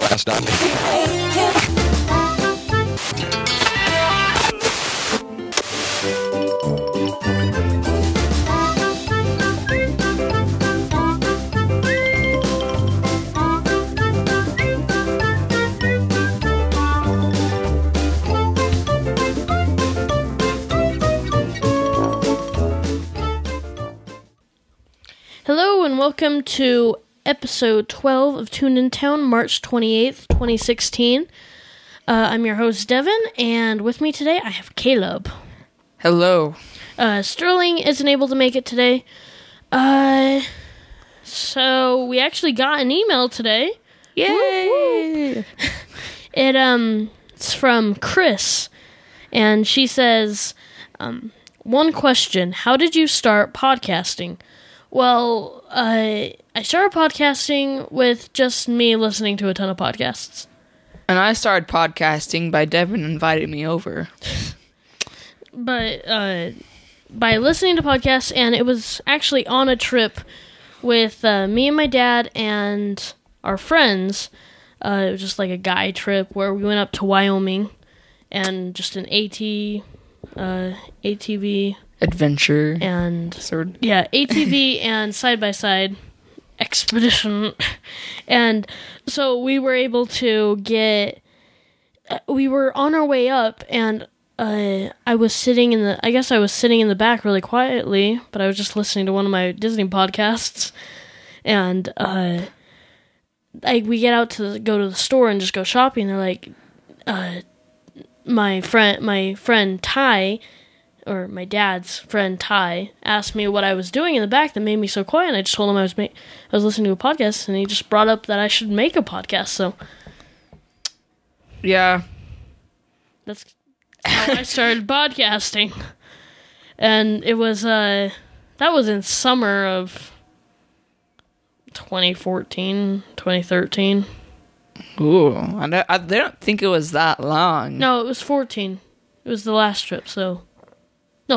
Last night. Welcome to episode 12 of Tuned in Town, March 28th, 2016. Uh, I'm your host, Devin, and with me today I have Caleb. Hello. Uh, Sterling isn't able to make it today. Uh, so we actually got an email today. Yay! It um it's from Chris and she says um one question, how did you start podcasting? Well, uh, I started podcasting with just me listening to a ton of podcasts. And I started podcasting by Devin inviting me over. But uh by listening to podcasts and it was actually on a trip with uh, me and my dad and our friends. Uh, it was just like a guy trip where we went up to Wyoming and just an AT uh, ATV Adventure. and Sort of. yeah, ATV and side by side expedition, and so we were able to get. uh, We were on our way up, and uh, I was sitting in the. I guess I was sitting in the back really quietly, but I was just listening to one of my Disney podcasts, and uh, like we get out to go to the store and just go shopping. They're like, uh, my friend, my friend Ty or my dad's friend Ty asked me what I was doing in the back that made me so quiet. And I just told him I was ma- I was listening to a podcast, and he just brought up that I should make a podcast. So Yeah. that's how I started podcasting, and it was uh that was in summer of 2014, 2013. Ooh. I don't, I don't think it was that long. No, it was 14. It was the last trip. So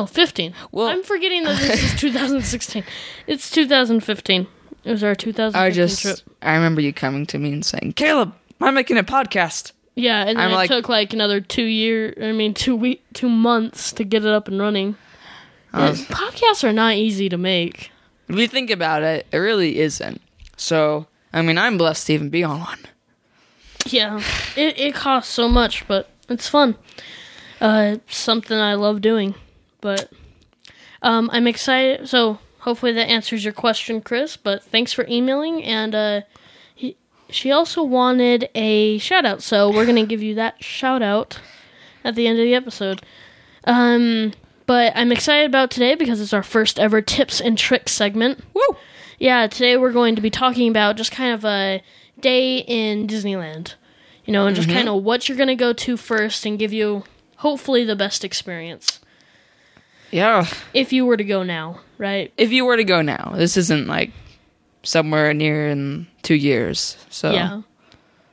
no, 15. Well- I'm forgetting that this is 2016. It's 2015. It was our 2015 I just. trip. I remember you coming to me and saying, Caleb, I'm making a podcast. Yeah, and then I'm it like- took like another two year. I mean, two week, two months to get it up and running. Yeah, was- podcasts are not easy to make. If you think about it, it really isn't. So, I mean, I'm blessed to even be on one. Yeah, it it costs so much, but it's fun. Uh, it's something I love doing. But um, I'm excited. So hopefully that answers your question, Chris. But thanks for emailing, and uh, he, she also wanted a shout out, so we're gonna give you that shout out at the end of the episode. Um, but I'm excited about today because it's our first ever tips and tricks segment. Woo! Yeah, today we're going to be talking about just kind of a day in Disneyland. You know, and just kind of what you're going to go to first and give you hopefully the best experience Yeah. if you were to go now, right? If you were to go now, this isn't like somewhere near in two years. So, Yeah.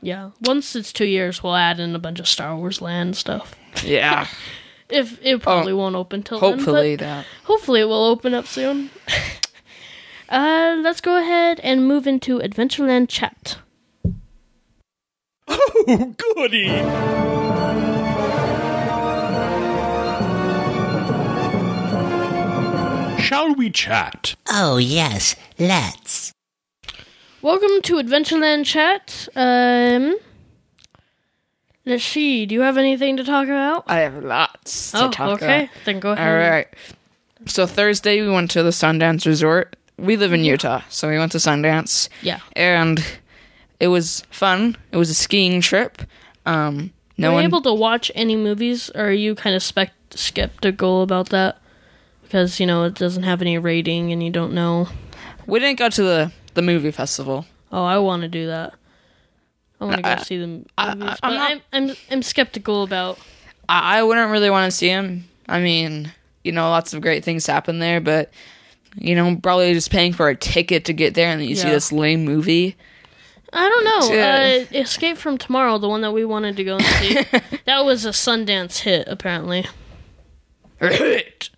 Yeah. Once it's 2 years, we'll add in a bunch of Star Wars land stuff. yeah. If it probably won't open till Hopefully then, that. hopefully it will open up soon. uh, let's go ahead and move into Adventureland chat. Oh, goody. Shall we chat? Oh, yes, let's. Welcome to Adventureland chat. Um, let's see. Do you have anything to talk about? I have lots to oh, talk okay. about. Okay. Then go ahead. All right. So Thursday we went to the Sundance Resort. We live in Utah, so we went to Sundance, Yeah. and it was fun. It was a skiing trip. Um, no Were you one. able to watch any movies, or are you kind of spec- skeptical about that? Because you know it doesn't have any rating, and you don't know. we didn't go to the the movie festival. Oh, I want to do that. I want to go I- see the movies, I- I- but I'm not- I'm, I'm I'm skeptical about. I, I wouldn't really want to see him. I mean, you know, lots of great things happen there, but you know, probably just paying for a ticket to get there and then you see Yeah. this lame movie. I don't know. Yeah. Uh, Escape from Tomorrow, the one that we wanted to go and see, that was a Sundance hit, apparently.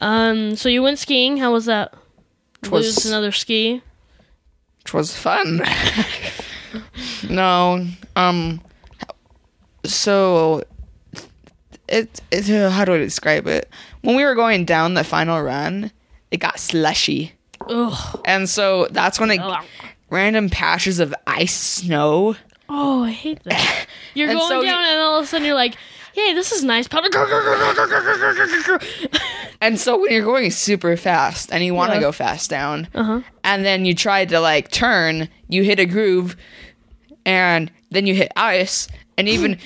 Um, so you went skiing. How was that? was- Lose another ski. was fun. no, um, so it, it uh, how do I describe it? When we were going down the final run, it got slushy, Ugh. and so that's when it random patches of ice snow. Oh, I hate that. You're And going so down, and all of a sudden you're like, "Hey, this is nice." Powder. And so when you're going super fast and you want to Yeah. go fast down, Uh-huh. and then you try to like turn, you hit a groove, and then you hit ice, and even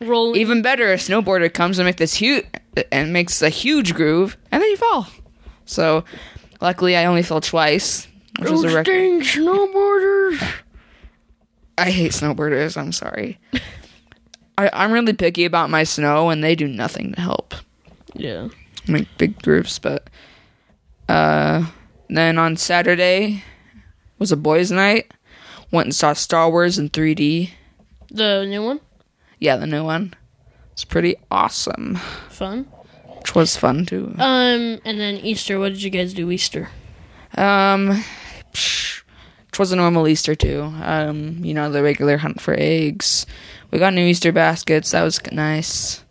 Roll. even better, a snowboarder comes and makes this huge and makes a huge groove, and then you fall. So, luckily, I only fell twice, which was a record. Snowboarders. I hate snowboarders. I'm sorry. I, I'm really picky about my snow, and they do nothing to help Yeah. make big groups, But uh, then on Saturday was a boys' night. Went and saw Star Wars in 3D. The new one. Yeah, the new one. It's pretty awesome. Fun. Which was fun too. Um, and then Easter. What did you guys do Easter? Um, psh, which was a normal Easter too. Um, you know the regular hunt for eggs. We got new Easter baskets. That was nice.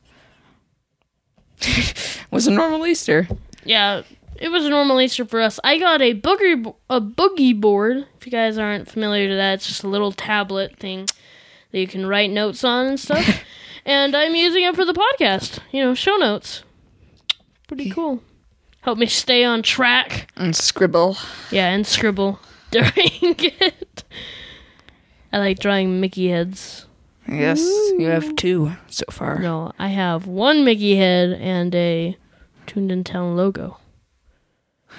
was a normal Easter. Yeah, it was a normal Easter for us. I got a boogie a boogie board. If you guys aren't familiar to that, it's just a little tablet thing that you can write notes on and stuff. and I'm using it for the podcast. You know, show notes. Pretty cool. Help me stay on track. And scribble. Yeah, and scribble during it. I like drawing Mickey heads. Yes, you have two so far. No, I have one Mickey head and a Tuned in Town logo.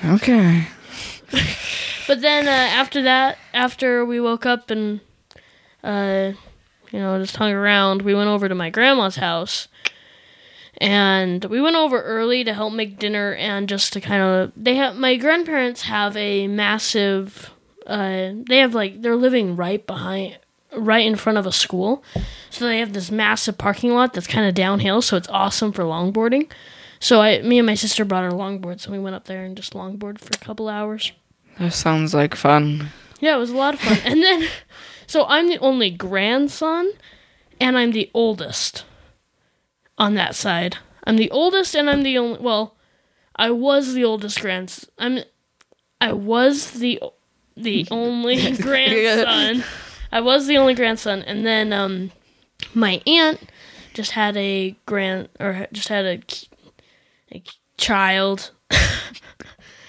Okay. But then uh, after that, after we woke up and, uh, you know, just hung around, we went over to my grandma's house. And we went over early to help make dinner and just to kind of. They have. My grandparents have a massive. Uh, they have like. They're living right behind. Right in front of a school. So they have this massive parking lot that's kind of downhill. So it's awesome for longboarding. So I, me and my sister brought our longboards and we went up there and just longboarded for a couple hours. That sounds like fun. Yeah, it was a lot of fun. and then, so I'm the only grandson, and I'm the oldest on that side. I'm the oldest, and I'm the only. Well, I was the oldest grandson. I'm. I was the the only grandson. I was the only grandson, and then um, my aunt just had a grand or just had a, a child.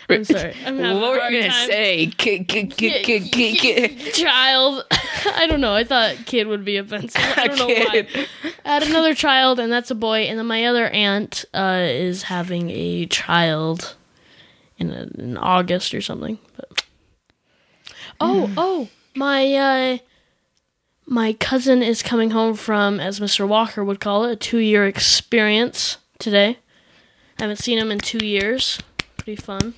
I'm sorry. I'm having what a were hard you gonna time say? K- k- k- k- k- k- child. I don't know. I thought kid would be offensive. I don't know why. I had another child, and that's a boy. And then my other aunt uh, is having a child in, a, in August or something. But oh, oh, my uh, my cousin is coming home from, as Mr. Walker would call it, a two year experience today. I haven't seen him in two years. Pretty fun.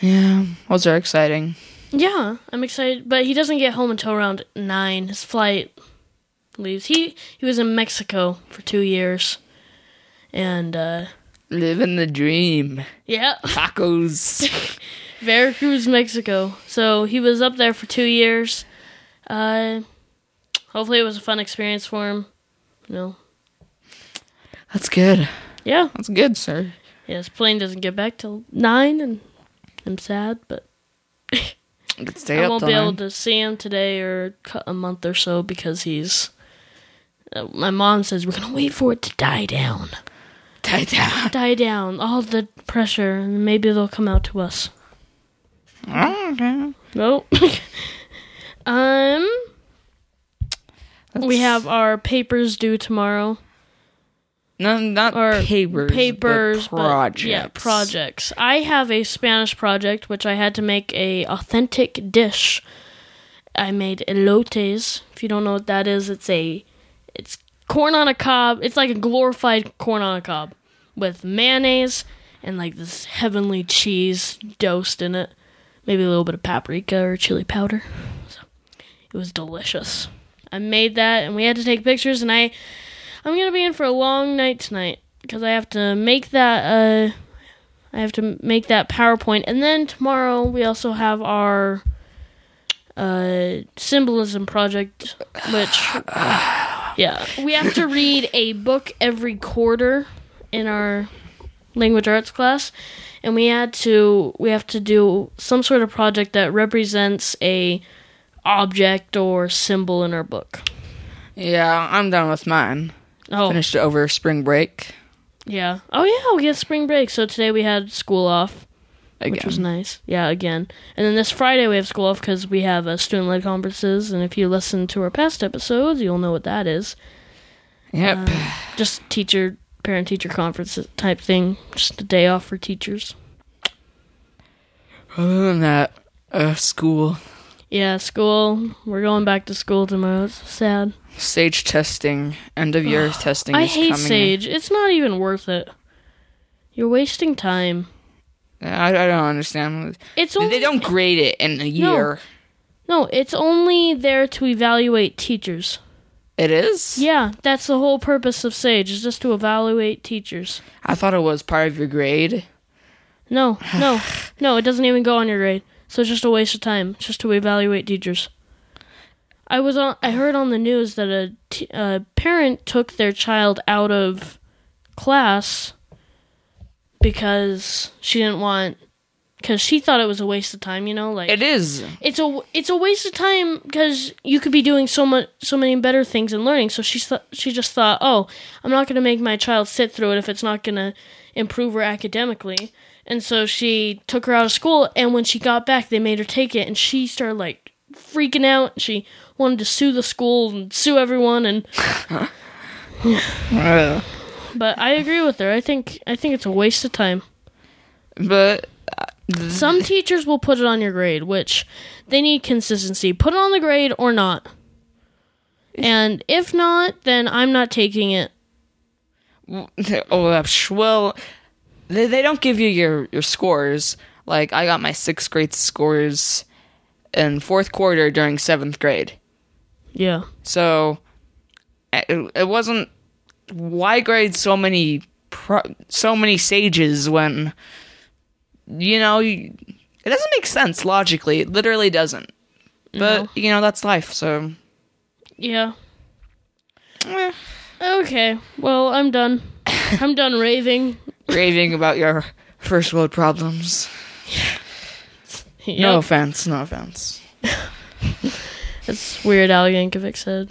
Yeah, those are exciting. Yeah, I'm excited, but he doesn't get home until around nine. His flight leaves. He he was in Mexico for two years, and uh, Living the dream. yeah, Tacos. Veracruz, Mexico. So he was up there for two years. Uh, hopefully, it was a fun experience for him. You know, That's good. yeah, That's good, sir. yeah. His plane doesn't get back till nine, and I'm sad, but stay I up won't be able to see him today or a month or so because he's. Uh, my mom says we're gonna wait for it to die down. Die down. Die down, all the pressure, and maybe they'll come out to us. Okay. Nope. um, we have our papers due tomorrow. no, not or papers. papers, but but- projects. yeah, projects. I have a Spanish project which I had to make a authentic dish. I made elotes. If you don't know what that is, it's a it's corn on a cob. It's like a glorified corn on a cob with mayonnaise and like this heavenly cheese dosed in it. Maybe a little bit of paprika or chili powder. It was delicious. I made that and we had to take pictures and I I'm gonna be in for a long night tonight. because I have to make that. Uh, I have to make that PowerPoint, and then tomorrow we also have our uh, symbolism project, which yeah, we have to read a book every quarter in our language arts class, and we had to we have to do some sort of project that represents a object or symbol in our book. Yeah, I'm done with mine. Oh, Finished it over spring break yeah. Oh yeah, we get spring break. So today we had school off, again. which was nice. Yeah, again. And then this Friday we have school off because we have uh, student-led conferences. And if you listen to our past episodes, you'll know what that is. Yep. Just teacher, parent-teacher conference type thing. Just a day off for teachers. Other than that, uh, school, Yeah, school. We're going back to school tomorrow. It's sad. Sage testing, end of year testing. I is hate coming. Sage. It's not even worth it. You're wasting time. I, I don't understand. It's only They don't grade it in a year. No, it's only there to evaluate teachers. It is. Yeah, that's the whole purpose of Sage is just to evaluate teachers. I thought it was part of your grade. No, no, no, it doesn't even go on your grade. So it's just a waste of time. Just to evaluate teachers. I was on. I heard on the news that a, t- a parent took their child out of class because she didn't want because she thought it was a waste of time. You know, like It is. it's a it's a waste of time because you could be doing so much so many better things and learning. So she th- she just thought, oh, I'm not going to make my child sit through it if it's not going to improve her academically. And so she took her out of school, and when she got back, they made her take it, and she started like freaking out. She wanted to sue the school and sue everyone, and Uh, but I agree with her. I think I think it's a waste of time. but Some teachers will put it on your grade, which they need consistency. Put it on the grade or not. And if not, then I'm not taking it. oh, uh, well, they, they don't give you your, your scores. Like, I got my sixth grade scores in fourth quarter during seventh grade. Yeah. So, it, it wasn't. Why grade so many pro, so many sages when, you know, you, it doesn't make sense logically. It literally doesn't. But No. you know that's life. So, Yeah. eh, Okay. Well, I'm done. I'm done raving. raving about your first world problems. No offense. No offense. That's Weird Al Yankovic said.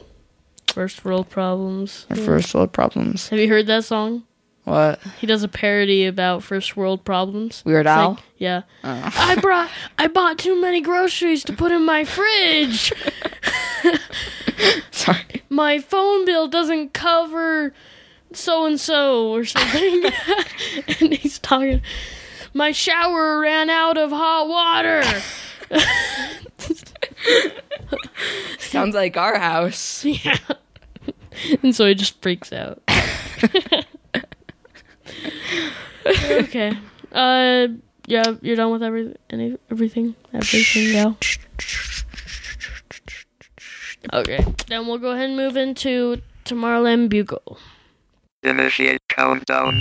First world problems. Your first world problems. Have you heard that song? What? He does a parody about first world problems. Weird It's Al? like- yeah. Oh. I brought I bought too many groceries to put in my fridge. Sorry. my phone bill doesn't cover so and so or something. and he's talking my shower ran out of hot water. Sounds like our house. yeah. And so he just freaks out. okay. Uh yeah, you're done with every any everything? Everything now. Okay. Then we'll go ahead and move into Tomorrowland Bugle. Initiate countdown.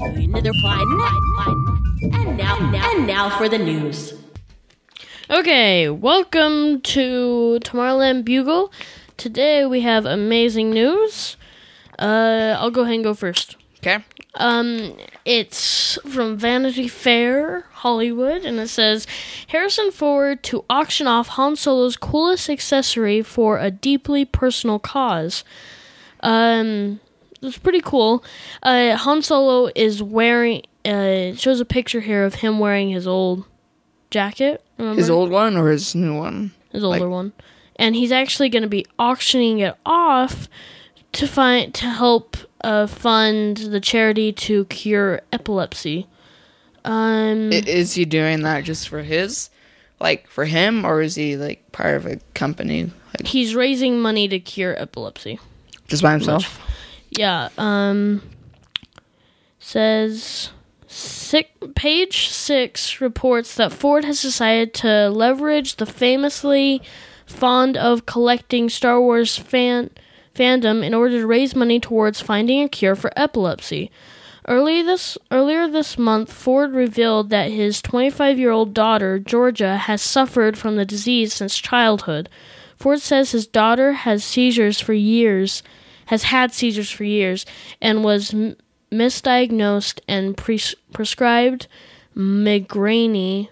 Another fine, fine. And now, now, and now for the news. Okay, welcome to Tomorrowland Bugle. Today we have amazing news. Uh, I'll go ahead and go first. Okay. Um, it's from Vanity Fair Hollywood, and it says Harrison Ford to auction off Han Solo's coolest accessory for a deeply personal cause. Um, it's pretty cool. Uh, Han Solo is wearing. Uh, shows a picture here of him wearing his old jacket. Remember? His old one or his new one? his older Like- one, and he's actually going to be auctioning it off to find to help uh, fund the charity to cure epilepsy. Um, I- Is he doing that just for his, like for him, or is he like part of a company, like he's raising money to cure epilepsy. Just by himself? Yeah. Um. Says. Six, page six reports that Ford has decided to leverage the famously fond of collecting Star Wars fan fandom in order to raise money towards finding a cure for epilepsy. Early this earlier this month, Ford revealed that his 25-year-old daughter, Georgia, has suffered from the disease since childhood. Ford says his daughter has seizures for years, has had seizures for years, and was m- misdiagnosed and pres- prescribed migraine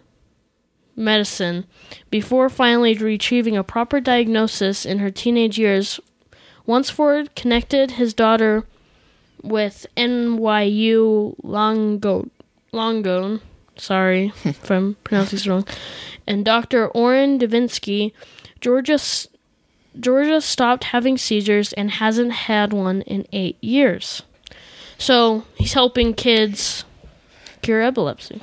medicine before finally retrieving a proper diagnosis in her teenage years. Once Ford connected his daughter with NYU Longo Longone, sorry if I'm pronouncing this wrong, and Dr. Orrin Devinsky, Georgia Georgia stopped having seizures and hasn't had one in eight years. So he's helping kids cure epilepsy.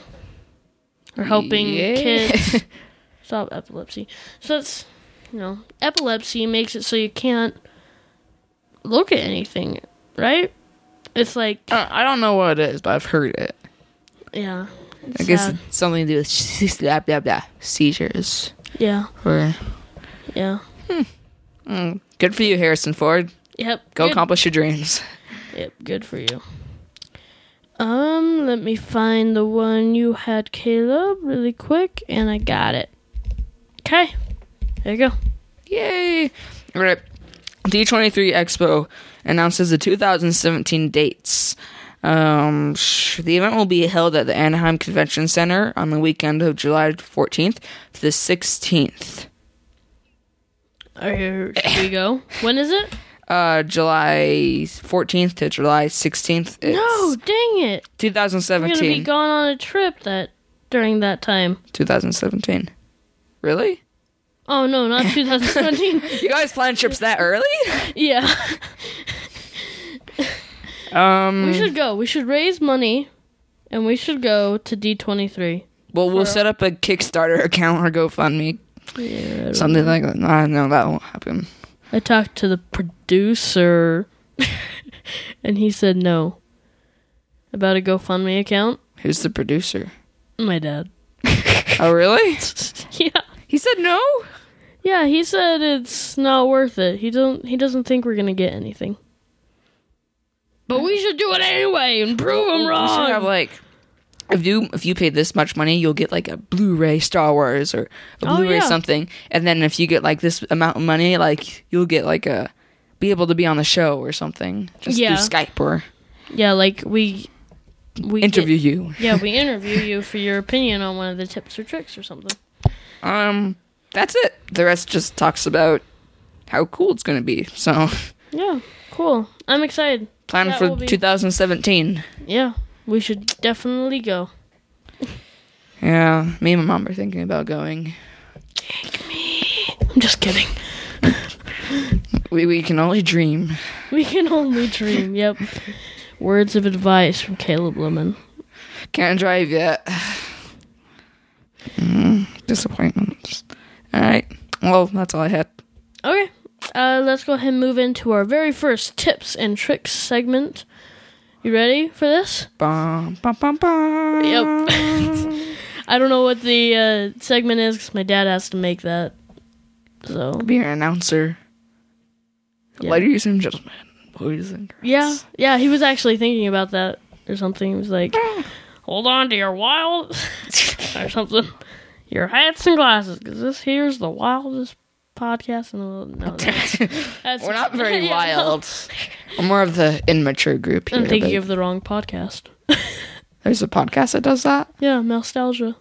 Or helping Yeah. kids stop epilepsy. So that's you know, epilepsy makes it so you can't look at anything, right? It's like Uh, I don't know what it is, but I've heard it. yeah. I guess sad. it's something to do with blah, blah, blah, seizures. Yeah. Or Yeah. Good for you, Harrison Ford. Yep. Go good. accomplish your dreams. Yep, good for you. Um, let me find the one you had, Caleb, really quick, and I got it. Okay, there you go. Yay! All right. D23 Expo announces the 2017 dates. Um, the event will be held at the Anaheim Convention Center on the weekend of July 14th to the 16th. Here we go. When is it? Uh, July 14th to July 16th. It's No, dang it! I'm gonna be gone on a trip that during that time. 2017. Really? Oh no, not 2017. You guys plan trips that early? yeah, Um, we should go. We should raise money, and we should go to D23. well, we'll set up a Kickstarter account or GoFundMe, Yeah, something like that. I know that won't happen. I talked to the producer, and he said no. About a GoFundMe account? Who's the producer? My dad. Oh, really? Yeah. He said no. Yeah, he said it's not worth it. He don't he doesn't think we're gonna get anything. But we should do it anyway and prove him We should wrong. have like, if you if you pay this much money, you'll get like a Blu-ray Star Wars or a Oh, Blu-ray yeah. something. And then if you get like this amount of money, like you'll get like a be able to be on the show or something. Just Yeah. through Skype or yeah, like we we get- interview you. yeah, we interview you for your opinion on one of the tips or tricks or something. Um, that's it. The rest just talks about how cool it's going to be. So Yeah, cool. I'm excited. plan That for will be- 2017. Yeah, we should definitely go. Yeah, me and my mom are thinking about going. Me, I'm just kidding. We we can only dream. We can only dream. Yep. Words of advice from Caleb Lemon. Can't drive yet. Mm, disappointment. All right. Well, that's all I had. Okay. Uh, let's go ahead and move into our very first tips and tricks segment. You ready for this? Bum, bum, bum, bum. Yep. I don't know what the uh, segment is because my dad has to make that. So Be an announcer. Yeah. Ladies and gentlemen, boys and girls. yeah, yeah, he was actually thinking about that or something. He was like, "Hold on to your wild," or something. Your hats and glasses, because this here's the wildest podcast and the world. No, that's, that's We're not very Yeah, no. wild. We're more of the immature group here. I'm thinking but of the wrong podcast. There's a podcast that does that. Yeah, nostalgia.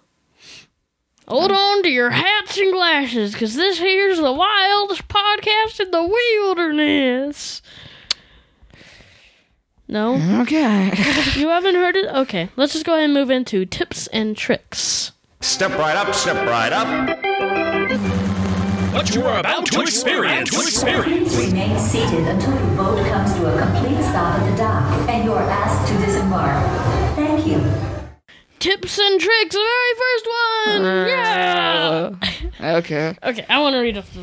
Hold um, on to your hats and glasses, because this here's the wildest podcast in the wilderness. No? Okay. You haven't heard it? Okay, let's just go ahead and move into tips and tricks. Step right up, step right up. What you are about to experience. To experience. Remain seated until your boat comes to a complete stop at the dock and you are asked to disembark. Thank you. Tips and tricks, the very first one! Yeah! Uh, okay. Okay, I want to read off the.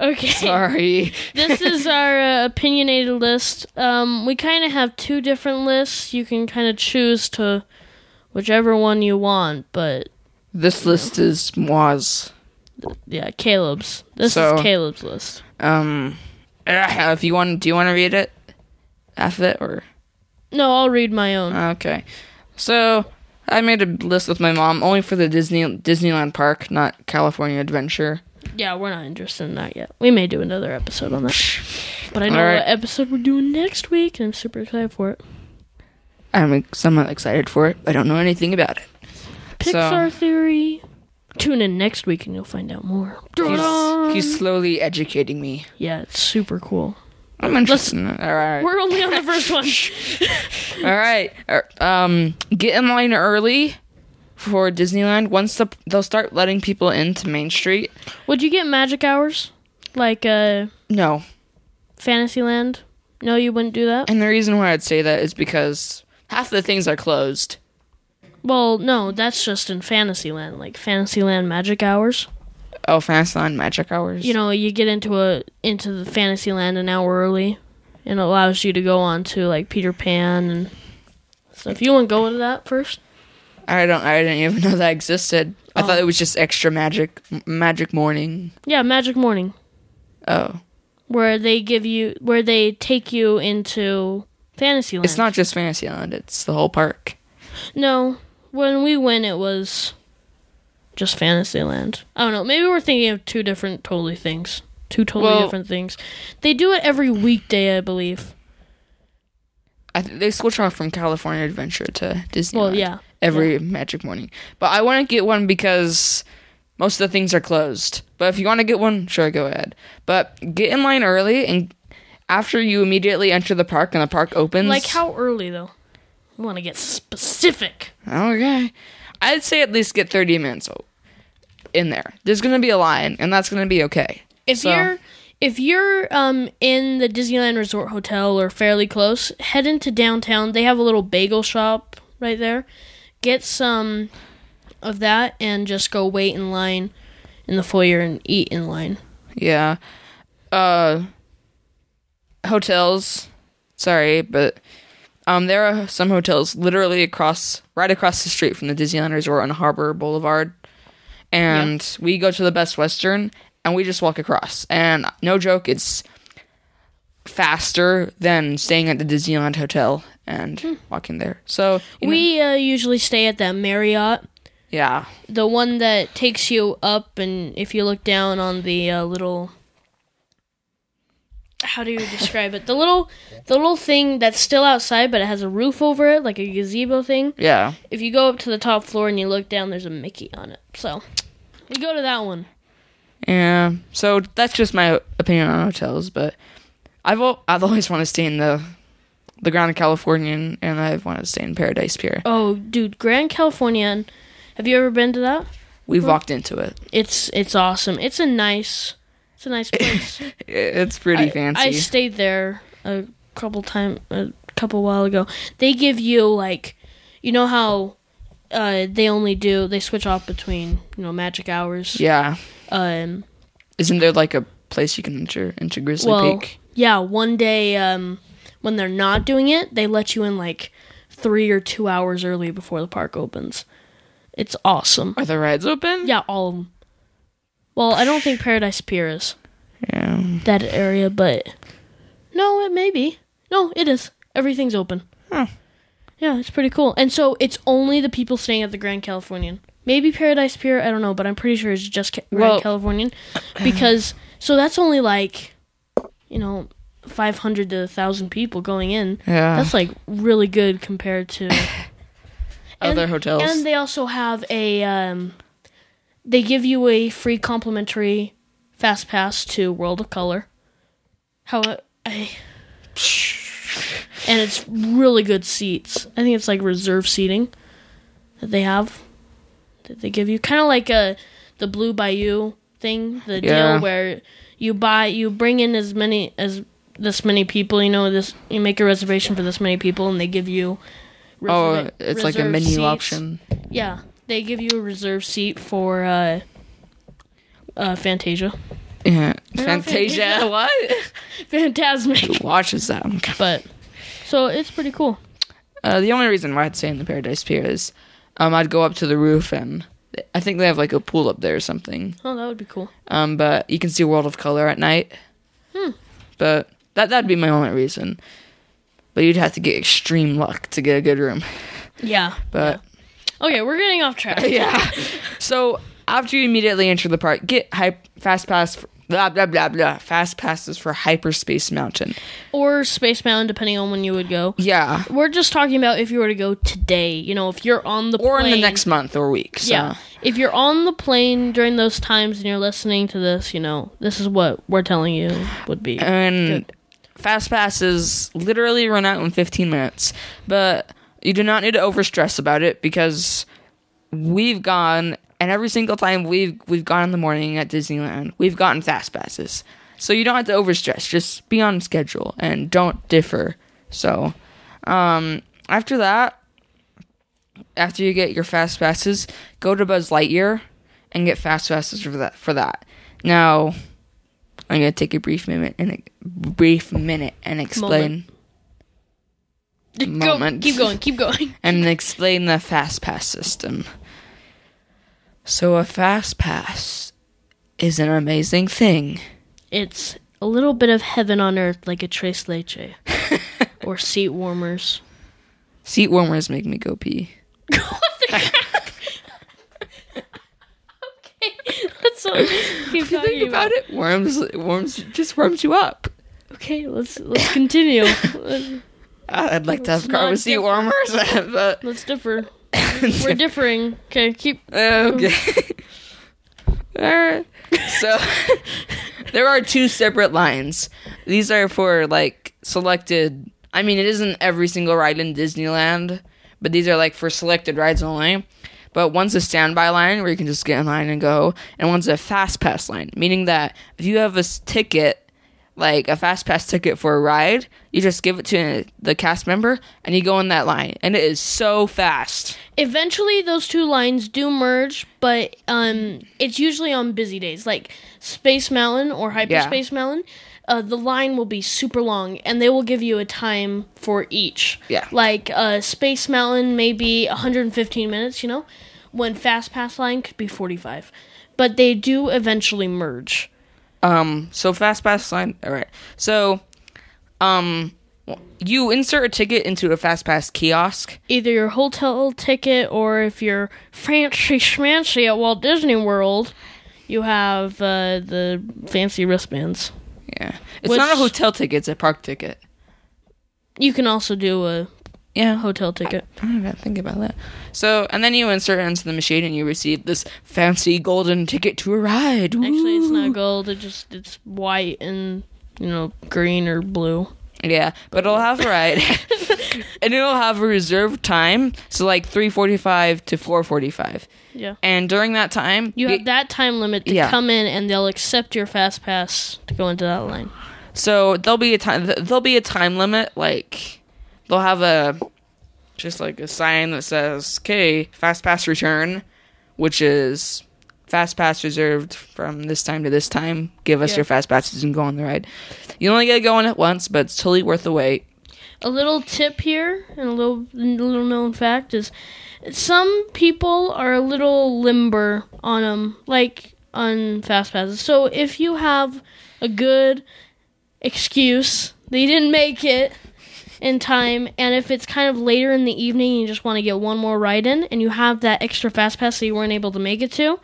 Okay. Sorry. this is our uh, opinionated list. Um, we kind of have two different lists. You can kind of choose to whichever one you want, but This list is Moi's. Yeah, Caleb's. This So- is Caleb's list. Um, uh, if you want, do you want to read it? Half it, or No, I'll read my own. okay. So I made a list with my mom only for the Disney Disneyland Park, not California Adventure. yeah, we're not interested in that yet. We may do another episode on that. But I know Alright. what episode we're doing next week, and I'm super excited for it. I'm somewhat excited for it. I don't know anything about it. Pixar Theory. Tune in next week and you'll find out more. He's, he's slowly educating me. Yeah, it's super cool. I'm interested. in. All right. We're only on the first one. All right. Er, Um, get in line early for Disneyland. Once the, they'll start letting people into Main Street. Would you get magic hours? Like uh No, Fantasyland? No, you wouldn't do that? and the reason why I'd say that is because half the things are closed. Well, no, that's just in Fantasyland, like Fantasyland magic hours. Oh, Fantasyland Magic Hours. You know, you get into a into the Fantasyland an hour early and it allows you to go on to like Peter Pan and stuff. You want to go to that first? I don't. I didn't even know that existed. I Oh. thought it was just extra magic, magic morning. Yeah, Magic Morning. Oh, where they give you where they take you into Fantasyland. it's not just Fantasyland. It's the whole park. No, when we went, it was just Fantasyland. I don't know. Maybe we're thinking of two different totally things. Two totally Well- different things. They do it every weekday, I believe. I th- they switch off from California Adventure to Disney. Well, yeah. every magic morning. But I want to get one because most of the things are closed. But if you want to get one, sure, go ahead. But get in line early, and after you immediately enter the park and the park opens, Like how early though? We want to get specific. Okay, I'd say at least get thirty minutes in there. There's gonna be a line, and that's gonna be okay. If So- you're if you're um in the Disneyland Resort Hotel or fairly close, head into downtown. They have a little bagel shop right there. Get some of that and just go wait in line in the foyer and eat in line. Yeah. Uh hotels. Sorry, but um there are some hotels literally across right across the street from the Disneyland Resort on Harbor Boulevard. And we go to the Best Western and we just walk across. And no joke, it's faster than staying at the Disneyland Hotel and walking there. So know- We uh, usually stay at that Marriott, yeah. the one that takes you up, and if you look down on the uh, little, how do you describe it? The little, the little thing that's still outside, but it has a roof over it, like a gazebo thing. Yeah. If you go up to the top floor and you look down, there's a Mickey on it. So we go to that one. Yeah. So that's just my opinion on hotels, but I've al- I've always wanted to stay in the the Grand Californian, and I've wanted to stay in Paradise Pier. Oh, dude, Grand Californian. Have you ever been to that? We've walked into it. It's it's awesome. It's a nice, it's a nice place. It's pretty I- fancy. I stayed there a couple time a couple while ago. They give you like, you know how, uh, they only do they switch off between you know magic hours. yeah. Um. Isn't there like a place you can enter into Grizzly Well, Peak? yeah. One day, um, when they're not doing it, they let you in like three or two hours early before the park opens. It's awesome. Are the rides open? Yeah, all of them. Well, I don't think Paradise Pier is Yeah. that area, but no, it may be. No, it is. Everything's open. Huh. Yeah, it's pretty cool. And so it's only the people staying at the Grand Californian. Maybe Paradise Pier, I don't know, but I'm pretty sure it's just Ca- Grand Well- Californian because so that's only like you know 500 to 1000 people going in. Yeah. That's like really good compared to Other hotels. And they also have a um they give you a free complimentary fast pass to World of Color. How uh, I and it's really good seats. I think it's like reserve seating that they have that they give you, kind of like a the Blue Bayou thing, the Yeah. deal where you buy you bring in as many as this many people. You know this you make a reservation for this many people, and they give you. oh, it's like a menu seats. option. Yeah, they give you a reserved seat for uh, uh, Fantasia, Yeah. Fantasia. Fantasia. what? Fantasmic. Who watches that? But so it's pretty cool. Uh, the only reason why I'd stay in the Paradise Pier is um, I'd go up to the roof and I think they have like a pool up there or something. Oh, that would be cool. Um, but you can see World of Color at night. Hmm. But that that'd be my only reason. But you'd have to get extreme luck to get a good room. Yeah. But Okay, we're getting off track. yeah. So after you immediately enter the park, get hype fast pass. For, blah blah blah blah. Fast passes for Hyperspace Mountain. Or Space Mountain, depending on when you would go. Yeah. We're just talking about if you were to go today. You know, if you're on the Or in the next month or week. So. Yeah. If you're on the plane during those times and you're listening to this, you know, this is what we're telling you would be. And Good. fast passes literally run out in 15 minutes. But you do not need to overstress about it because we've gone and every single time we've we've gone in the morning at Disneyland, we've gotten fast passes. So you don't have to overstress. Just be on schedule and don't differ. So um after that after you get your fast passes, go to Buzz Lightyear and get fast passes for that for that. Now I'm gonna take a brief minute and brief minute and explain Go, moment. keep going, keep going. and explain the fast pass system. So a fast pass is an amazing thing. It's a little bit of heaven on earth, like a tres leche or seat warmers. Seat warmers make me go pee. Okay, let's keep talking Think about it. Warms warms just warms you up. Okay, let's let's continue. I'd like to have a car not with seat warmers, but let's differ. We're differing. Okay, keep. okay. Alright. So there are two separate lines. These are for like selected I mean it isn't every single ride in Disneyland, but these are like for selected rides only. But one's a standby line where you can just get in line and go, and one's a fast pass line, meaning that if you have a ticket, like a fast pass ticket for a ride, you just give it to the cast member and you go in that line, and it is so fast. Eventually, those two lines do merge, but um, it's usually on busy days, like Space Mountain or Hyperspace Mountain. Uh, the line will be super long, and they will give you a time for each. Yeah. Like uh, Space Mountain, may be 115 minutes. You know, when Fast Pass line could be 45, but they do eventually merge. Um, so fast pass line. All right. So, um, you insert a ticket into a fast pass kiosk. Either your hotel ticket, or if you're fancy schmancy at Walt Disney World, you have uh, the fancy wristbands. Yeah, it's not a hotel ticket; it's a park ticket. You can also do a Yeah, hotel ticket. I don't even think about that. So, and then you insert it into the machine, and you receive this fancy golden ticket to a ride. Actually, it's not gold. It just it's white and you know green or blue. Yeah, but it'll have a ride, and it'll have a reserved time. So, like three forty-five to four forty-five, Yeah. and during that time, You have that time limit to Yeah. come in, and they'll accept your fast pass to go into that line. So there'll be a time. There'll be a time limit. Like they'll have a just like a sign that says, "Okay, fast pass return," which is fast pass reserved from this time to this time. Give us Yeah. your fast passes and go on the ride. You only get to go on it once, but it's totally worth the wait. A little tip here, and a little little known fact is, some people are a little limber on them, like on fast passes. So if you have a good excuse they didn't make it in time, and if it's kind of later in the evening, and you just want to get one more ride in, and you have that extra fast pass that you weren't able to make it to,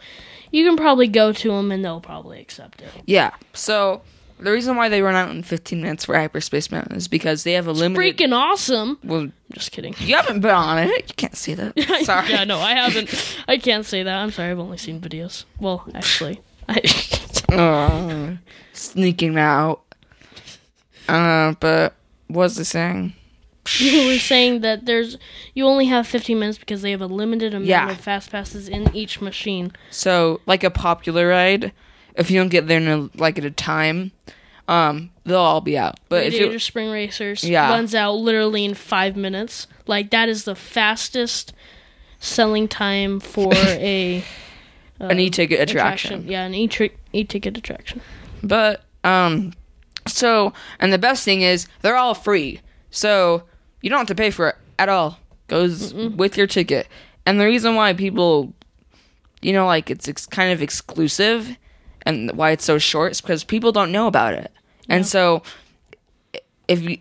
you can probably go to them and they'll probably accept it. Yeah. So the reason why they run out in 15 minutes for Hyperspace Mountain is because they have a limited. Freaking awesome! well, Just kidding. you haven't been on it. You can't see that. Sorry. yeah, no, I haven't. I can't say that. I'm sorry. I've only seen videos. Well, actually, I. Oh, sneaking out. Uh, but was I saying? you were saying that there's you only have 15 minutes because they have a limited amount Yeah. of fast passes in each machine. So, like a popular ride, if you don't get there in a, like at a time, um, they'll all be out. But if Radiator you, Spring Racers Yeah. runs out literally in five minutes. Like that is the fastest selling time for a an e-ticket attraction. Yeah, an e-ticket attraction. But um, so and the best thing is they're all free, so you don't have to pay for it at all. Goes with your ticket. And the reason why people you know, like it's ex- kind of exclusive, and why it's so short is because people don't know about it, and so if you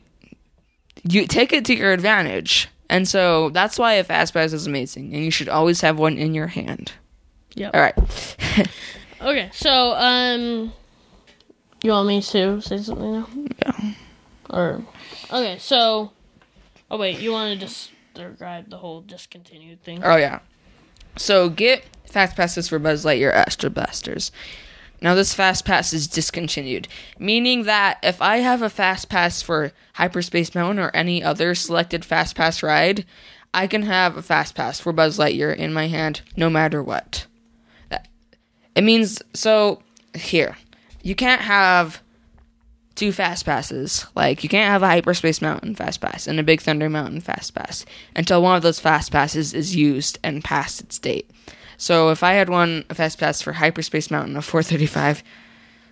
you take it to your advantage, and so that's why a fast pass is amazing, and you should always have one in your hand. Yep. All right. Okay, so um, you want me to say something now? Yeah. Or okay, so oh wait, you want to just describe the whole discontinued thing? Oh yeah. So get fast passes for Buzz Lightyear Astro Blasters. Now this fast pass is discontinued, meaning that if I have a fast pass for Hyperspace Mountain or any other selected fast pass ride, I can have a fast pass for Buzz Lightyear in my hand no matter what. It means so here. You can't have two fast passes. Like you can't have a Hyperspace Mountain fast pass and a Big Thunder Mountain fast pass until one of those fast passes is used and past its date. So if I had one a fast pass for Hyperspace Mountain of 435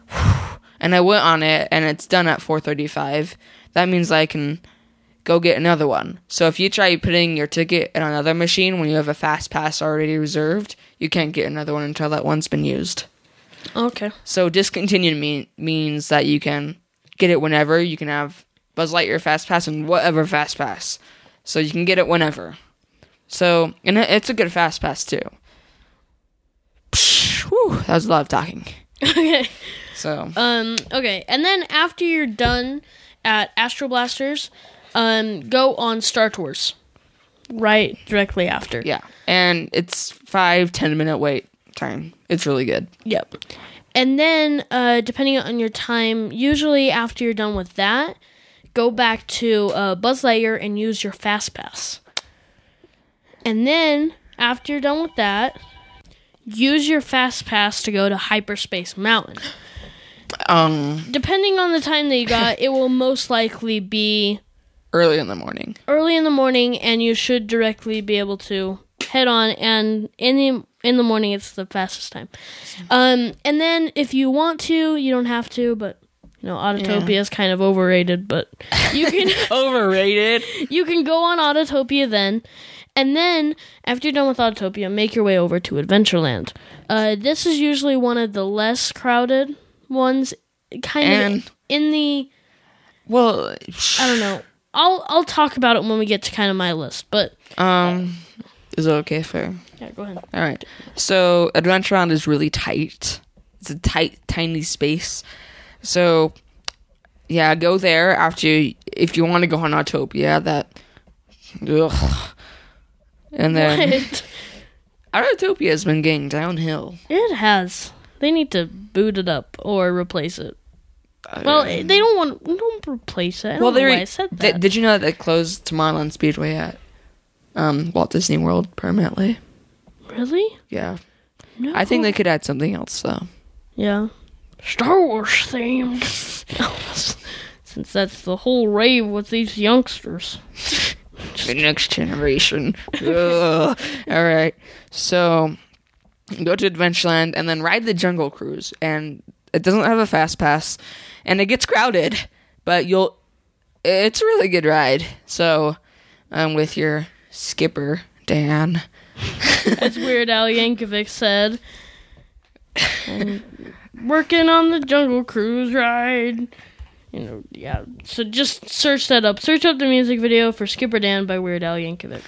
and I went on it and it's done at 435, that means I can go get another one. So if you try putting your ticket in another machine when you have a fast pass already reserved, you can't get another one until that one's been used. Okay. So discontinued mean, means that you can get it whenever. You can have Buzz Lightyear Fast Pass and whatever Fast Pass. So you can get it whenever. So and it's a good Fast Pass too. Psh, whew, that was a lot of talking. Okay. So Um. Okay, and then after you're done at Astro Blasters, um, go on Star Tours. Right directly after. yeah, and it's five ten minute wait time. It's really good. Yep. And then, uh, depending on your time, usually after you're done with that, go back to uh, Buzz Lightyear and use your Fast Pass. And then, after you're done with that, use your Fast Pass to go to Hyperspace Mountain. Um, Depending on the time that you got, it will most likely be early in the morning. early in the morning, and you should directly be able to head on. And in the in the morning, it's the fastest time. Um, and then if you want to, you don't have to, but you know, Autotopia is kind of overrated. But you can Overrated. you can go on Autotopia then. And then, after you're done with Autotopia, make your way over to Adventureland. Uh, this is usually one of the less crowded ones, kind And- of in the Well, I don't know. I'll I'll talk about it when we get to kind of my list. But um, is it okay Fair. yeah, go ahead. All right. So Adventureland is really tight. It's a tight, tiny space. So yeah, go there after you, if you want to go on Autopia. That, ugh. and then What? Autotopia has been getting downhill. It has. They need to boot it up or replace it. Uh, well, they don't want don't replace it. Well, they why re- I said th- that. did you know that they closed Tomorrowland Speedway at um, Walt Disney World permanently? really? Yeah, No. I think they could add something else though. Yeah. Star Wars themed. Since that's the whole rave with these youngsters. the next generation. All right. So go to Adventureland and then ride the Jungle Cruise. And it doesn't have a fast pass, and it gets crowded, but you'll. It's a really good ride. So, um, with your skipper Dan. As Weird Al Yankovic said. And working on the Jungle Cruise ride. You know, yeah. So just search that up. Search up the music video for Skipper Dan by Weird Al Yankovic.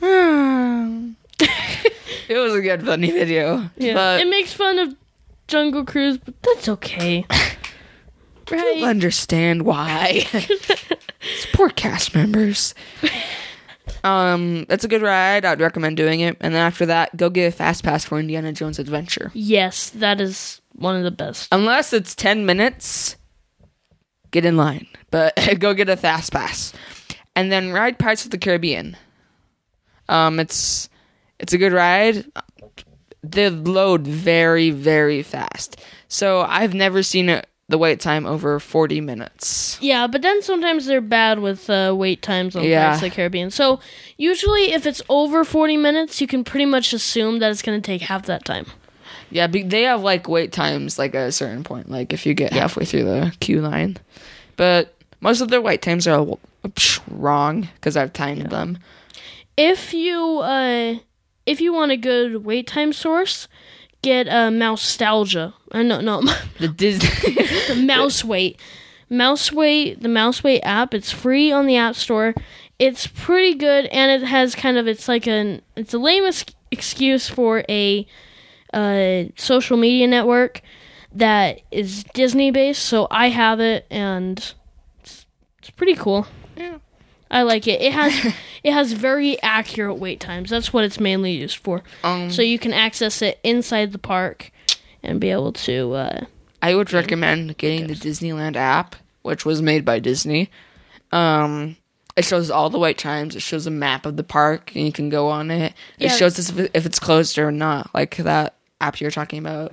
it was a good funny video. Yeah. But it makes fun of Jungle Cruise, but that's okay. you'll right? understand why. It's poor cast members. Um, that's a good ride. I'd recommend doing it. And then after that, go get a fast pass for Indiana Jones Adventure. Yes, that is one of the best. Unless it's ten minutes, get in line. But go get a fast pass, and then ride Pirates of the Caribbean. Um, it's it's a good ride. They load very very fast. So I've never seen it the wait time over forty minutes. Yeah, but then sometimes they're bad with uh, wait times on Yeah. Pirates of the Caribbean. So usually, if it's over forty minutes, you can pretty much assume that it's going to take half that time. Yeah, be- they have like wait times like at a certain point, like if you get halfway through the queue line. But most of their wait times are wrong because I've timed them. If you uh, if you want a good wait time source, get uh, nostalgia. I know, no, The Disney. the MouseWait, Mouse weight, the MouseWait app. It's free on the App Store. It's pretty good, and it has kind of it's like an it's a lame ex- excuse for a uh, social media network that is Disney based. So I have it, and it's, it's pretty cool. Yeah. I like it. It has it has very accurate wait times. That's what it's mainly used for. Um, so you can access it inside the park and be able to. Uh, I would recommend getting the Disneyland app, which was made by Disney. Um, it shows all the wait times. It shows a map of the park, and you can go on it. It shows us if, it's closed or not, like that app you're talking about.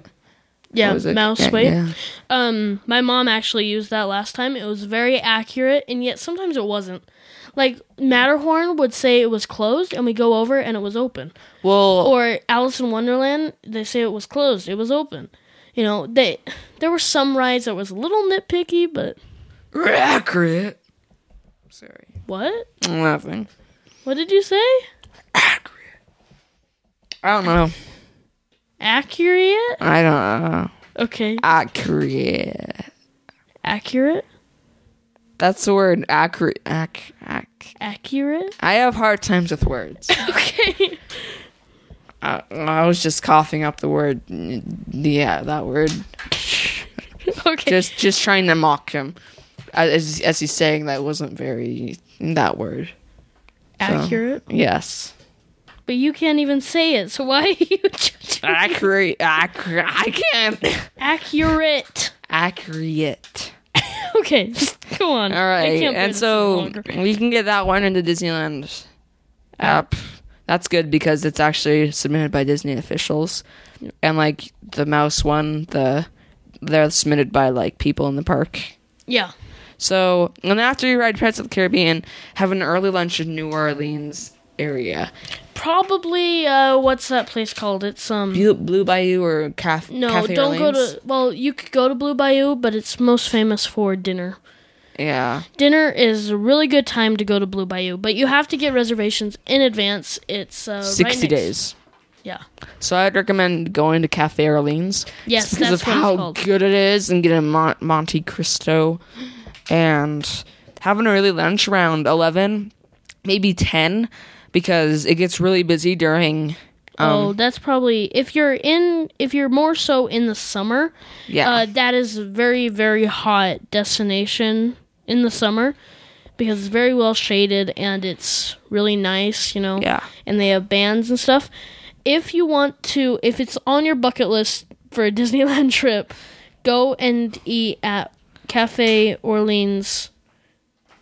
yeah, What was mouse Yeah, wait. yeah. Um, my mom actually used that last time. It was very accurate, and yet sometimes it wasn't. Like Matterhorn would say it was closed, and we go over and it was open. Well, Or Alice in Wonderland, they say it was closed, it was open. You know, they there were some rides that was a little nitpicky, but accurate. Sorry, what? nothing. What did you say? Accurate. I don't know. Accurate? I don't know. Okay, Accurate. accurate, That's the word. Accurate. Ac- ac- accurate. I have hard times with words. Okay. I, I was just coughing up the word. Yeah, that word. okay. Just, just trying to mock him, as as he's saying that wasn't very that word. accurate. Yes. But you can't even say it, so why are you judging? Accurate. Accurate. I can't. Accurate. Accurate. Okay, just go on. All right, and so we can get that one into the Disneyland app. That's good because it's actually submitted by Disney officials, and like the mouse one, the they're submitted by like people in the park. yeah, So, and after you ride Pirates of the Caribbean, have an early lunch in New Orleans area. Probably. Uh, what's that place called? It's um. Blue, Blue Bayou or Caf- no, Cafe don't go to. Well, you could go to Blue Bayou, but it's most famous for dinner. Yeah, Dinner is a really good time to go to Blue Bayou, but you have to get reservations in advance. It's uh, sixty next- days. Yeah. So I'd recommend going to Cafe Orleans. Yes, because that's of how good it is, and get a Mon- Monte Cristo, and having an early lunch around eleven, maybe ten, because it gets really busy during. oh, that's probably if you're in if you're more so in the summer. Yeah, Uh, that is a very very hot destination in the summer because it's very well shaded and it's really nice, you know. Yeah. And they have bands and stuff. If you want to, if it's on your bucket list for a Disneyland trip, go and eat at Cafe Orleans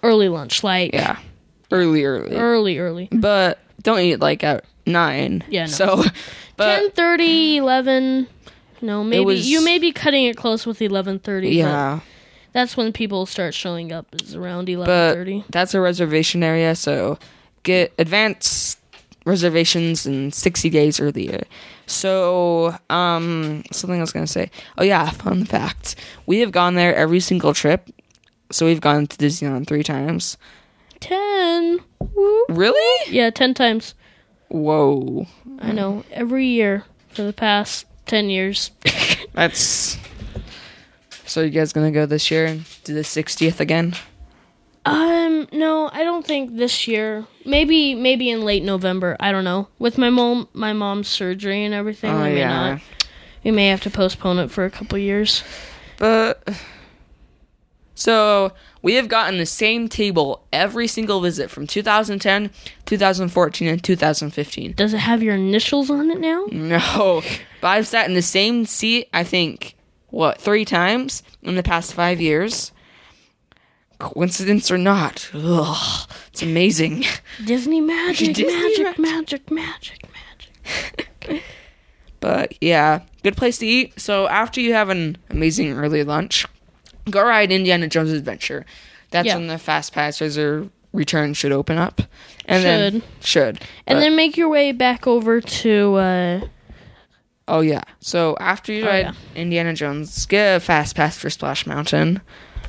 early lunch, like yeah, early, early, early, early. but don't eat like at nine. Yeah, no. So, but 10:30, 11. No, maybe was- you may be cutting it close with 11:30. but yeah. that's when people start showing up. Is around but 11:30. that's a reservation area, so get advance reservations in 60 days earlier. So, um, something I was gonna say. Oh yeah, fun fact: we have gone there every single trip. So we've gone to Disneyland three times. Ten. Woo. Really? Yeah, ten times. Whoa, I know. Every year for the past ten years. that's. So you guys gonna go this year and do the 60th again? um, no, I don't think this year. Maybe, maybe in late November. I don't know. With my mom, my mom's surgery and everything, Oh we may yeah, not. We may have to postpone it for a couple years. but so we have gotten the same table every single visit from 2010, 2014, and 2015. Does it have your initials on it now? No, but I've sat in the same seat. I think what three times in the past five years. Coincidence or not, ugh, it's amazing. Disney magic, Disney magic, magic. magic, magic, magic. But yeah, good place to eat. So after you have an amazing early lunch, go ride Indiana Jones Adventure. That's Yeah. when the fast pass or return should open up, and then should And But- then make your way back over to. uh Oh yeah. So after you Oh, ride yeah. Indiana Jones, get a fast pass for Splash Mountain.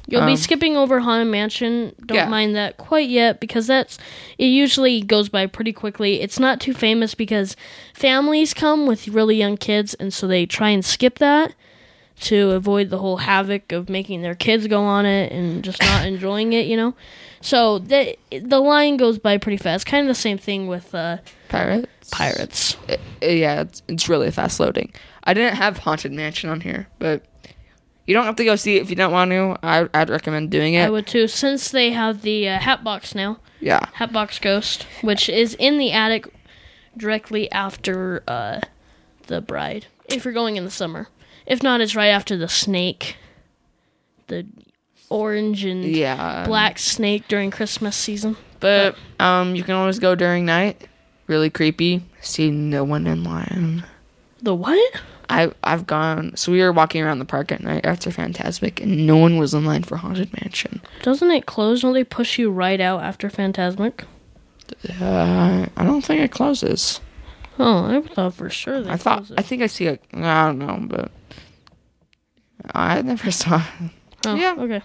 You'll Um, be skipping over Haunted Mansion. Don't Yeah. mind that quite yet because that's it usually goes by pretty quickly. It's not too famous because families come with really young kids and so they try and skip that to avoid the whole havoc of making their kids go on it and just not enjoying it, you know. So the the line goes by pretty fast. Kind of the same thing with uh, Pirates. Pirates. Uh, yeah, it's, it's really fast loading. I didn't have Haunted Mansion on here, but you don't have to go see it if you don't want to. I, I'd recommend doing it. I would too, since they have the uh, Hatbox now. yeah. Hatbox Ghost, which is in the attic directly after uh, the bride. If you're going in the summer, if not, it's right after the snake, the orange and Yeah. black snake during Christmas season. But um, you can always go during night. Really creepy. See no one in line. The what? I I've gone. So we were walking around the park at night after Fantasmic, and no one was in line for Haunted Mansion. Doesn't it close? Don't they push you right out after Fantasmic? Uh, I don't think it closes. Oh, I thought for sure they I thought. I think I see it. I don't know, but I never saw. it. oh, yeah. Okay.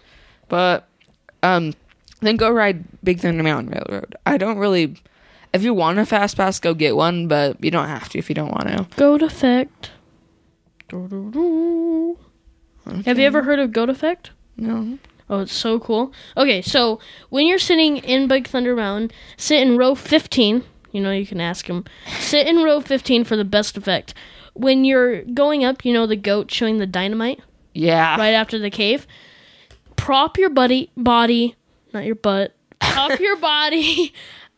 But um, then go ride Big Thunder Mountain Railroad. I don't really. If you want a fast pass, go get one, but you don't have to if you don't want to. Goat Effect. Doo-doo-doo. Have you ever heard of Goat Effect? No. Oh, it's so cool. Okay, so when you're sitting in Big Thunder Mountain, sit in row 15. You know, you can ask him. Sit in row 15 for the best effect. When you're going up, you know the goat showing the dynamite Yeah. right after the cave. Prop your buddy body, not your butt. Prop your body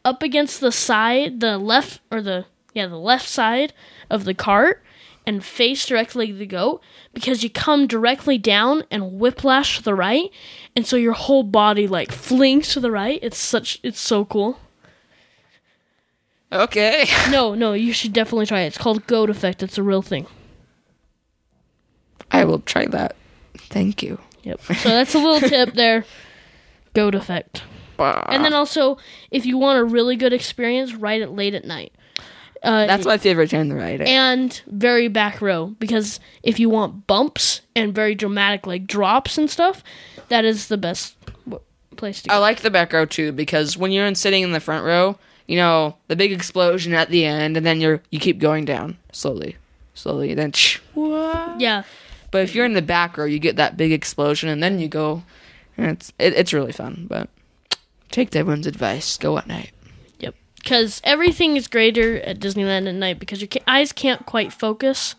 up against the side, the left or the yeah, the left side of the cart and face directly the goat because you come directly down and whiplash to the right and so your whole body like flings to the right. It's such it's so cool. Okay. No, no, you should definitely try it. It's called goat effect. It's a real thing. I will try that. Thank you. Yep. So that's a little tip there. Goat effect. And then also, if you want a really good experience, ride it late at night. Uh, That's my favorite time to ride it. and very back row because if you want bumps and very dramatic like drops and stuff, that is the best place to I like the back row too because when you're in sitting in the front row, you know the big explosion at the end, and then you're you keep going down slowly, slowly, and then. Yeah, But if you're in the back row, you get that big explosion, and then you go, and it's it, it's really fun. But take everyone's advice: go at night. yep. Because everything is greater at Disneyland at night because your eyes can't quite focus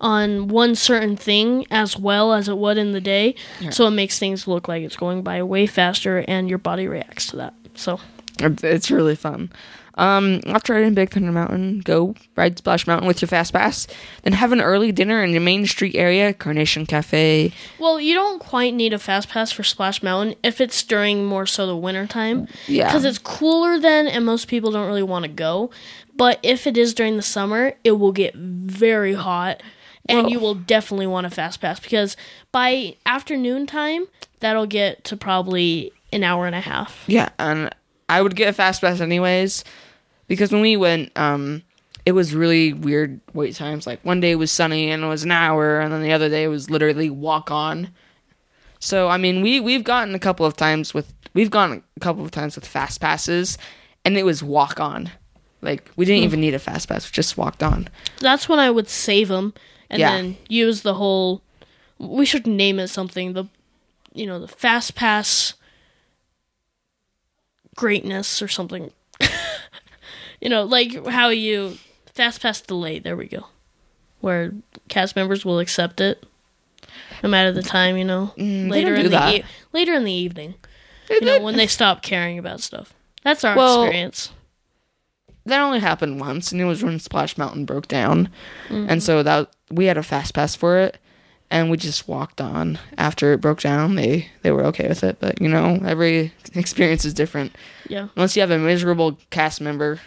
on one certain thing as well as it would in the day. So it makes things look like it's going by way faster, and your body reacts to that. So It's, it's really fun. Um, after riding Big Thunder Mountain, go ride Splash Mountain with your fast pass. Then have an early dinner in the Main Street area, Carnation Cafe. Well, you don't quite need a fast pass for Splash Mountain if it's during more so the winter time. Yeah. Because it's cooler then and most people don't really want to go. But if it is during the summer, it will get very hot and you will definitely want a fast pass because by afternoon time, that'll get to probably an hour and a half. Yeah, and I would get a fast pass anyways because when we went, um, it was really weird wait times. Like one day it was sunny and it was an hour, and then the other day it was literally walk on. So I mean, we we've gotten a couple of times with we've gone a couple of times with fast passes, and it was walk on. Like we didn't even need a fast pass; we just walked on. That's when I would save them and Yeah. then use the whole. We should name it something. The, you know, the fast pass greatness or something. you know, like how you fast pass delay. There we go, where cast members will accept it, no matter the time. You know, mm, later don't in the e- later in the evening. You know, when they stop caring about stuff. That's our Well, experience. that only happened once, and it was when Splash Mountain broke down, mm-hmm. and so that we had a fast pass for it, and we just walked on after it broke down. They they were okay with it, but you know every experience is different. Yeah. Unless you have a miserable cast member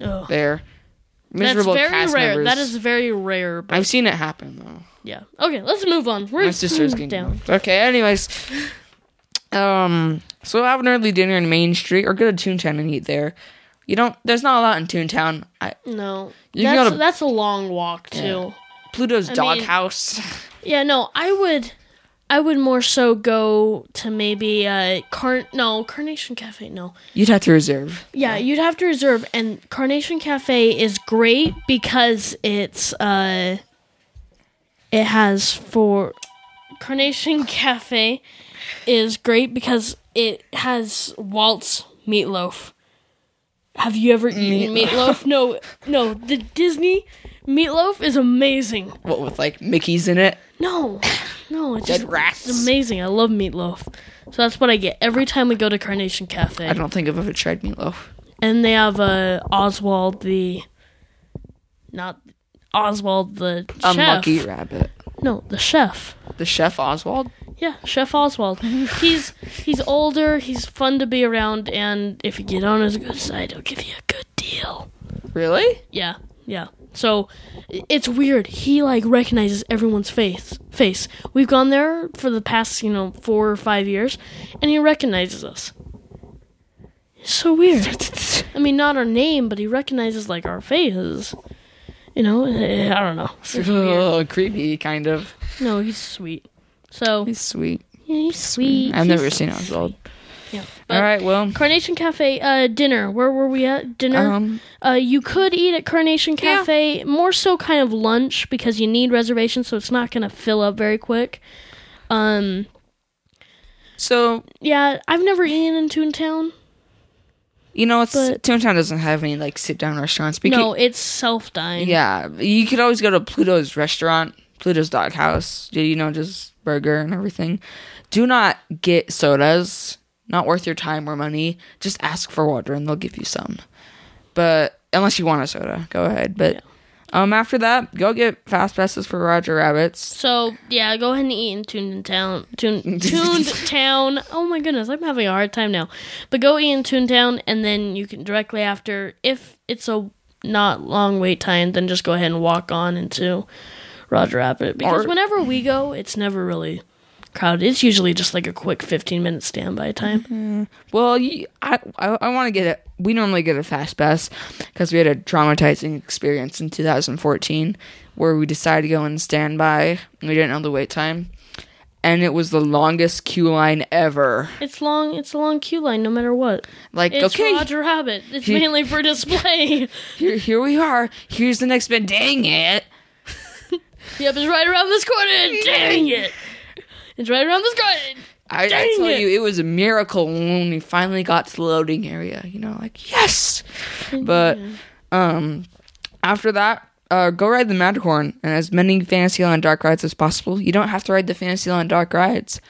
Oh. there, That's miserable very cast rare. members. That is very rare. But I've seen it happen though. Yeah. Okay, let's move on. We're My sister's getting down. Okay, anyways. Um so have an early dinner in Main Street or go to Toontown and eat there. You don't there's not a lot in Toontown. I No, You can go to, that's a long walk too. Pluto's doghouse. Yeah. no, I would. I would more so go to maybe uh Car no Carnation Cafe no You'd have to reserve. yeah you'd have to reserve and Carnation Cafe is great because it's uh it has for Carnation Cafe is great because it has Walt's meatloaf. Have you ever eaten meatloaf? No, no. The Disney meatloaf is amazing. What with like Mickey's in it? No, no, it's Dead just rats. It's amazing. I love meatloaf. So that's what I get every time we go to Carnation Cafe. I don't think I've ever tried meatloaf. And they have uh, Oswald the, not Oswald the chef. Unlucky rabbit. No, the chef. The chef Oswald. Yeah, Chef Oswald. He's he's older. He's fun to be around, and if you get on his good side, he'll give you a good deal. Really? Yeah, yeah. So it's weird. He like recognizes everyone's face. Face. We've gone there for the past, you know, four or five years, and he recognizes us. It's so weird. I mean, not our name, but he recognizes like our faces. You know, Eh, I don't know. It's. Oh, creepy, kind of. No, he's sweet. So He's sweet. yeah, he's sweet. I've never He's- seen Oswald. Yeah. All right, well, Carnation Cafe, uh, dinner. Where were we at? Dinner. um, Uh, you could eat at Carnation Cafe, more so kind of lunch because you need reservations, so it's not gonna fill up very quick. Um, so yeah, I've never eaten in Toontown. you know, it's But- Toontown doesn't have any like sit down restaurants. But no, could- it's self dine. yeah, you could always go to Pluto's restaurant, Pluto's Dog House. You know, just burger and everything. Do not get sodas. Not worth your time or money. Just ask for water and they'll give you some. But unless you want a soda, go ahead. But um, after that, go get fast passes for Roger Rabbits. So yeah, go ahead and eat in Tooned Town. Toon, Tooned Town. Oh my goodness, I'm having a hard time now. But go eat in Tooned Town, and then you can directly after, if it's a not long wait time, then just go ahead and walk on into Roger Rabbit. Because Or- whenever we go, it's never really crowded. It's usually just like a quick 15 minute standby time. Mm-hmm. Well, you, I I, I want to get it. We normally get a fast pass because we had a traumatizing experience in 2014 where we decided to go in standby. We didn't know the wait time, and it was the longest queue line ever. It's long. It's a long queue line, no matter what. Like, It's okay, Roger Rabbit. It's He- mainly for display. here here we are. Here's the next bit. Dang it! yep, it's right around this corner. Dang it! It's right around this corner. I, I tell it. you, it was a miracle when we finally got to the loading area. You know, like yes. But um, after that, uh, go ride the Matterhorn and as many Fantasyland dark rides as possible. You don't have to ride the Fantasyland dark rides.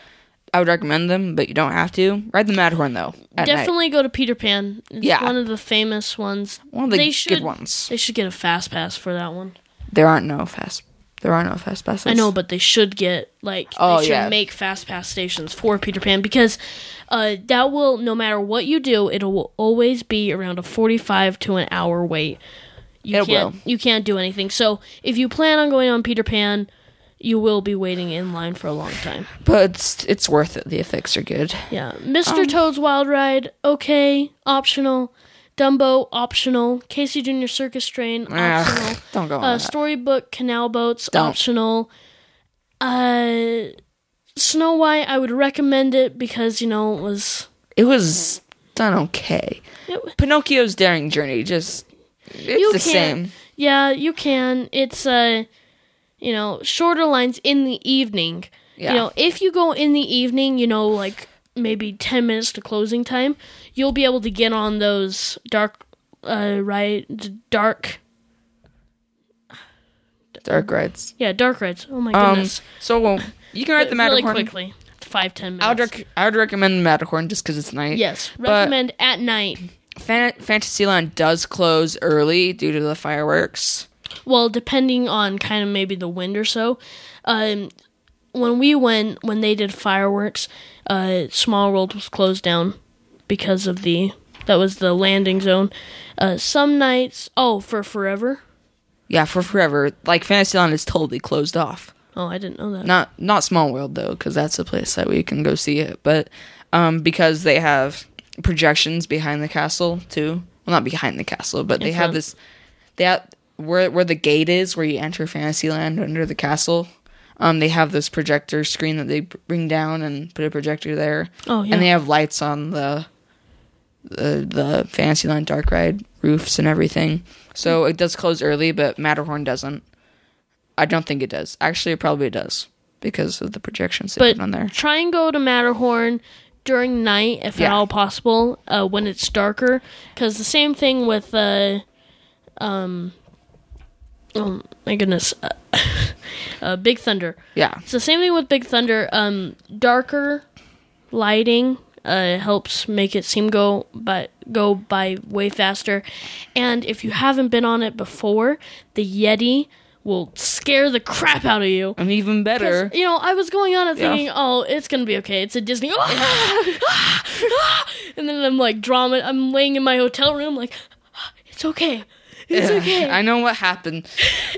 I would recommend them, but you don't have to. Ride the Matterhorn though. At night. Definitely go to Peter Pan. It's Yeah. one of the famous ones. one of the they good should, ones. They should get a fast pass for that one. There aren't no fast. There are no fast passes. I know, but they should get like Oh, they should yeah. make fast pass stations for Peter Pan because uh, that will no matter what you do, it will always be around a forty-five to an hour wait. You It can't will. you can't do anything. So if you plan on going on Peter Pan, you will be waiting in line for a long time. but it's it's worth it. The effects are good. Yeah, Mr. Um, Toad's Wild Ride, okay, optional. Dumbo, optional. Casey Jr. Circus Train, optional. Ugh, don't go on Uh, that. Storybook Canal Boats, Don't. optional. Uh, Snow White, I would recommend it because you know it was. It was done okay. It, Pinocchio's Daring Journey just it's You the can't- same. yeah, you can. It's uh, you know, shorter lines in the evening. Yeah. You know, if you go in the evening, you know, like maybe ten minutes to closing time, you'll be able to get on those dark, uh, right, dark, Dark rides. yeah, dark rides. Oh my Um, goodness! so you can ride the Matterhorn really quickly, five ten minutes. I would, rec- I would recommend the Matterhorn just because it's night. yes, but- recommend at night. Fan- Fantasyland does close early due to the fireworks. Well, depending on kind of maybe the wind or so. Um, when we went, when they did fireworks, uh, Small World was closed down because of the that was the landing zone. Uh, some nights, oh, for forever. Yeah, for forever. Like Fantasyland is totally closed off. Oh, I didn't know that. Not not Small World though, because that's a place that we can go see it. But um, because they have projections behind the castle too. Well, not behind the castle, but they have this. They have, where where the gate is, where you enter Fantasyland under the castle. Um, they have this projector screen that they bring down and put a projector there. Oh, yeah. And they have lights on the the the Fantasyland Dark Ride roofs and everything. So it does close early, but Matterhorn doesn't. I don't think it does. Actually, it probably does because of the projections they but put on there. try and go to Matterhorn during night if at all possible uh, when it's darker because the same thing with uh, um oh my goodness uh, uh, Big Thunder Yeah. it's the same thing with Big Thunder um darker lighting uh, helps make it seem go but go by way faster and if you haven't been on it before the Yeti will scare the crap out of you And even better, you know, I was going on it Yeah. thinking, oh, it's gonna be okay. It's a Disney, and then I'm like drama. I'm laying in my hotel room, like it's okay, it's okay. I know what happened.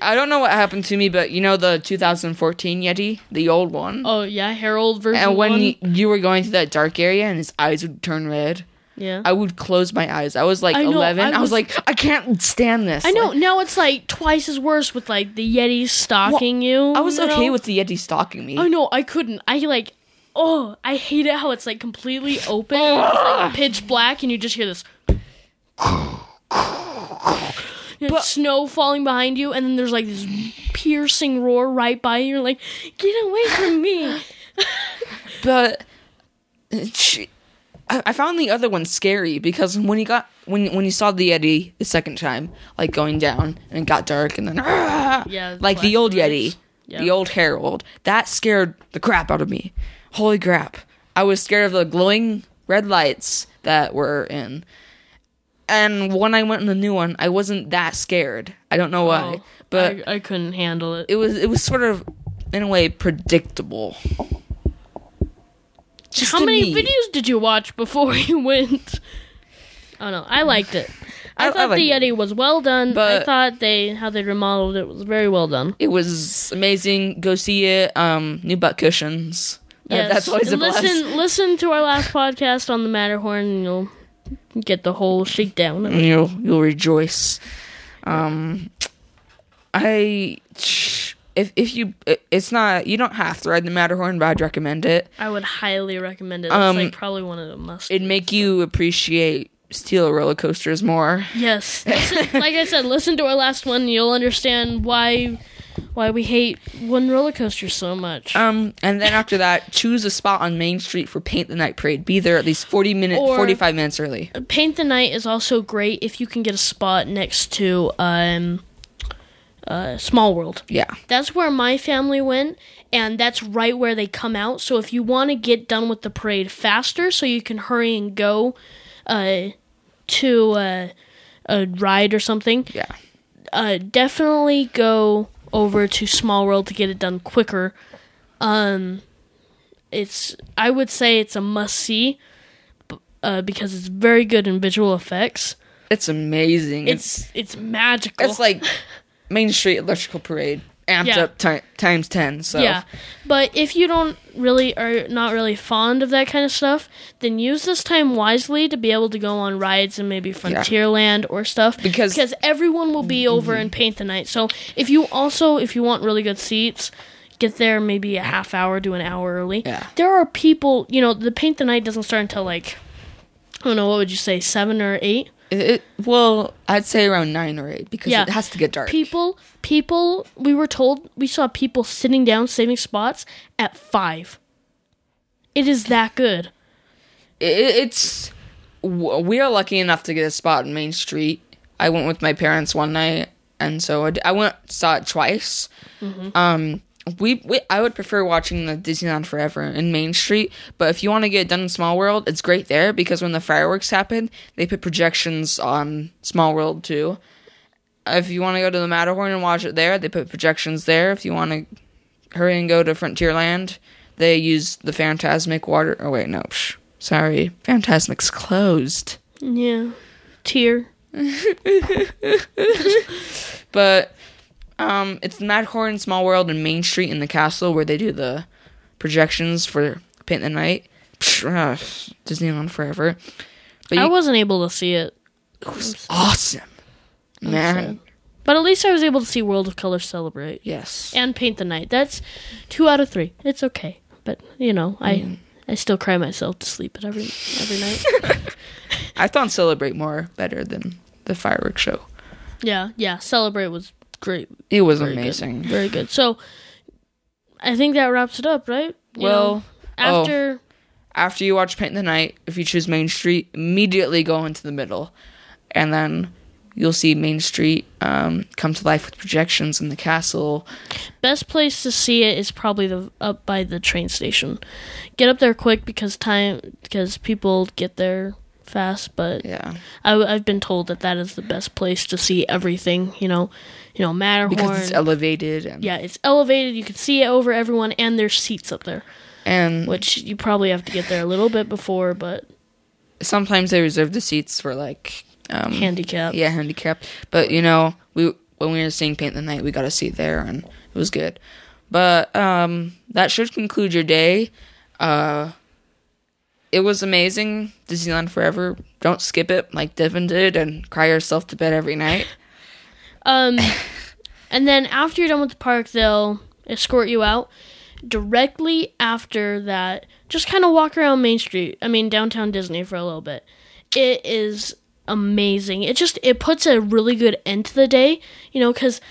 I don't know what happened to me, but you know the 2014 Yeti, the old one. oh yeah, Harold version and when you, you were going through that dark area and his eyes would turn red, yeah, I would close my eyes. I was like I know, 11. I I was, was- like, I can't stand this. I know. Like, now it's like twice as worse with like the Yeti stalking you. I was you okay know? with the Yeti stalking me. I know. I couldn't. I like. Oh, I hate it how it's like completely open, it's like pitch black, and you just hear this. You know, snow falling behind you, and then there's like this piercing roar right by you. You're like, get away from me! but she, I, I found the other one scary because when he got when when he saw the Yeti the second time, like going down and it got dark and then Yeah, like the old Yeti. Yeah. the old Harold, that scared the crap out of me. Holy crap! I was scared of the glowing red lights that were in. And when I went in the new one, I wasn't that scared. I don't know why, Oh, but I, I couldn't handle it. it was it was sort of in a way predictable. Just How many me. videos did you watch before you went? Oh no, I liked it. I, I- I thought liked the it. Yeti was well done. I thought they how they remodeled it was very well done. It was amazing. Go see it. Um, new butt cushions. That- Yes. That's always a listen, listen to our last podcast on the Matterhorn, and you'll get the whole shakedown. And You'll you'll rejoice. Um, I if if you it's not you don't have to ride the Matterhorn, but I'd recommend it. I would highly recommend it. It's Um, like probably one of the must. It'd make you appreciate steel roller coasters more. yes, like I said, listen to our last one. You'll understand why why we hate one roller coaster so much. Um, and then after that, choose a spot on Main Street for Paint the Night Parade. Be there at least forty minutes, Or- forty five minutes early. Paint the Night is also great if you can get a spot next to um, uh, Small World. Yeah, That's where my family went, and that's right where they come out. So if you want to get done with the parade faster, so you can hurry and go uh, to uh, a ride or something, yeah. uh, definitely go over to Small World to get it done quicker. Um, it's I would say it's a must see, uh, because it's very good in visual effects. It's amazing. It's It's it's magical. it's like Main Street Electrical Parade amped Yeah. up ti- times ten. So Yeah, but if you don't really are not really fond of that kind of stuff, then use this time wisely to be able to go on rides in maybe Frontierland or stuff Because- because everyone will be over and paint the night. So if you also if you want really good seats, get there maybe a half hour to an hour early. Yeah. There are people, you know, the paint the night doesn't start until like I don't know what would you say seven or eight. It, well, I'd say around nine or eight because Yeah. it has to get dark. People, people, we were told we saw people sitting down saving spots at five. It is that good. It, it's we are lucky enough to get a spot in Main Street. I went with my parents one night, and so I went saw it twice. Um, we, we I would prefer watching the Disneyland Forever in Main Street, but if you want to get it done in Small World, it's great there because when the fireworks happen, they put projections on Small World too. If you want to go to the Matterhorn and watch it there, they put projections there. If you want to hurry and go to Frontierland, they use the Fantasmic water. Oh wait, no, psh, sorry, Fantasmic's closed. Yeah. Tear. But um, it's the Matterhorn, Small World, and Main Street in the castle where they do the projections for Paint the Night. Psh, uh, Disneyland Forever. But I you, wasn't able to see it. it was awesome, man. But at least I was able to see World of Color celebrate Yes. and paint the night. That's two out of three. It's okay, but you know, I I still cry myself to sleep at every every night. I thought Celebrate more better than the fireworks show. yeah, yeah. Celebrate was great. It was Very good. amazing. Very good. So I think that wraps it up, right? You Well, know, after After you watch Paint the Night, if you choose Main Street, immediately go into the middle. And then you'll see Main Street um, come to life with projections in the castle. best place to see it is probably the up by the train station. Get up there quick because time because people get there fast. But Yeah. I, have been told that that is the best place to see everything. You know, you know Matterhorn. Because it's elevated. And, yeah, it's elevated. You can see it over everyone, and there's seats up there, And which you probably have to get there a little bit before. But sometimes they reserve the seats for like. Um, handicap. Yeah, handicap. But you know, we when we were seeing Paint the Night, we got a seat there, and it was good. But um, that should conclude your day. Uh, it was amazing, Disneyland Forever. Don't skip it like Devin did, and cry yourself to bed every night. Um, and then after you're done with the park, they'll escort you out. Directly after that, just kind of walk around Main Street. I mean, downtown Disney for a little bit. It is amazing. It just it puts a really good end to the day. You know, because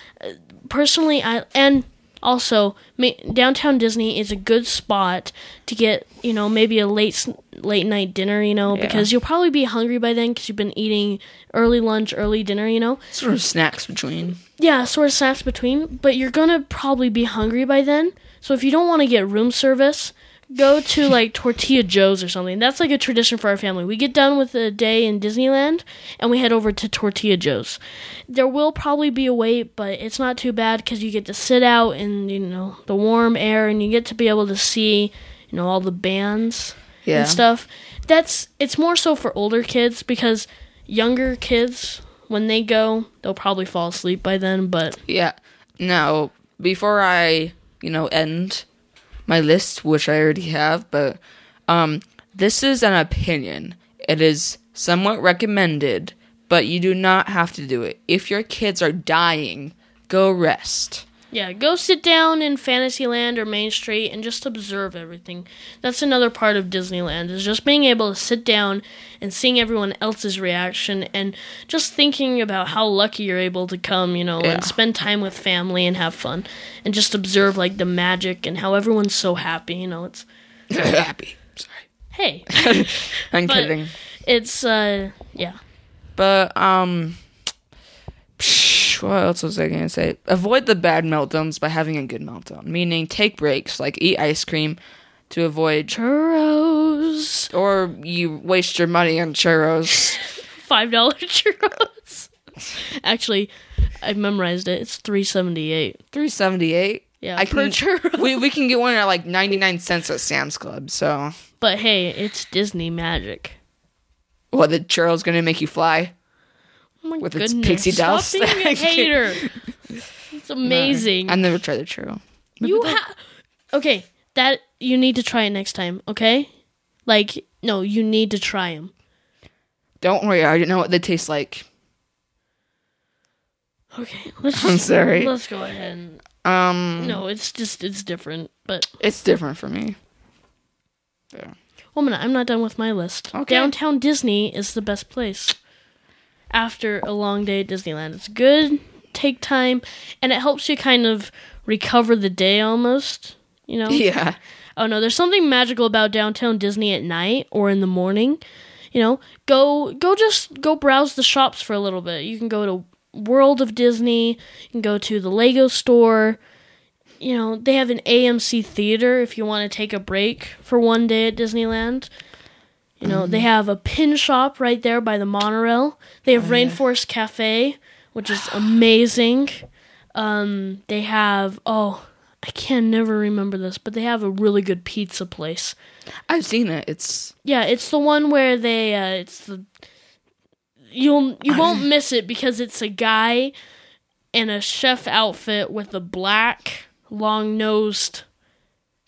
personally, I and also ma- downtown Disney is a good spot to get you know maybe a late late night dinner. You know, Yeah. because you'll probably be hungry by then because you've been eating early lunch, early dinner. You know, Sort of snacks between. yeah, sort of snacks between, but you're gonna probably be hungry by then. So if you don't want to get room service, go to like Tortilla Joe's or something. That's like a tradition for our family. We get done with a day in Disneyland and we head over to Tortilla Joe's. There will probably be a wait, but it's not too bad because you get to sit out in you know the warm air and you get to be able to see you know all the bands Yeah. and stuff. That's it's more so for older kids because younger kids when they go they'll probably fall asleep by then. But Yeah. Now, before I, you know, end my list, which I already have, but um this is an opinion. It is somewhat recommended, but you do not have to do it. If your kids are dying, go rest. Yeah, go sit down in Fantasyland or Main Street and just observe everything. That's another part of Disneyland is just being able to sit down and seeing everyone else's reaction and just thinking about how lucky you're able to come, you know, Yeah. and spend time with family and have fun and just observe like the magic and how everyone's so happy, you know, it's Happy. Sorry. hey, I'm But- kidding. it's uh yeah. But um what else was I gonna say? Avoid the bad meltdowns by having a good meltdown. Meaning take breaks, like eat ice cream to avoid Churros. or you waste your money on churros. Five dollar churros. Actually, I memorized it. It's three seventy eight. Three seventy eight. Yeah, I per can, churro. we we can get one at like ninety nine cents at Sam's Club. So But hey, it's Disney magic. what the churros gonna make you fly? Oh my With its goodness. pixie Stop being a hater. It's amazing. I never tried the churro. you have okay. That you need to try it next time. Okay, like no, you need to try them. Don't worry, I know what they taste like. Okay, let's I'm sorry. Let's go ahead. And, Um, no, it's just it's different. But it's different for me. Yeah. Woman, I'm not done with my list. Okay. Downtown Disney is the best place. After a long day at Disneyland, it's good. Take time, and it helps you kind of recover the day almost. You know. Yeah. Oh no, there's something magical about downtown Disney at night or in the morning. You know, go go just go browse the shops for a little bit. You can go to World of Disney, you can go to the Lego store. You know, they have an AMC theater if you want to take a break for one day at Disneyland. You know, they have a pin shop right there by the monorail. They have Rainforest Cafe, which is amazing. Um, they have oh, I can never remember this, but they have a really good pizza place. I've seen it. It's Yeah, it's the one where they uh it's the you'll you won't miss it because it's a guy in a chef outfit with a black long-nosed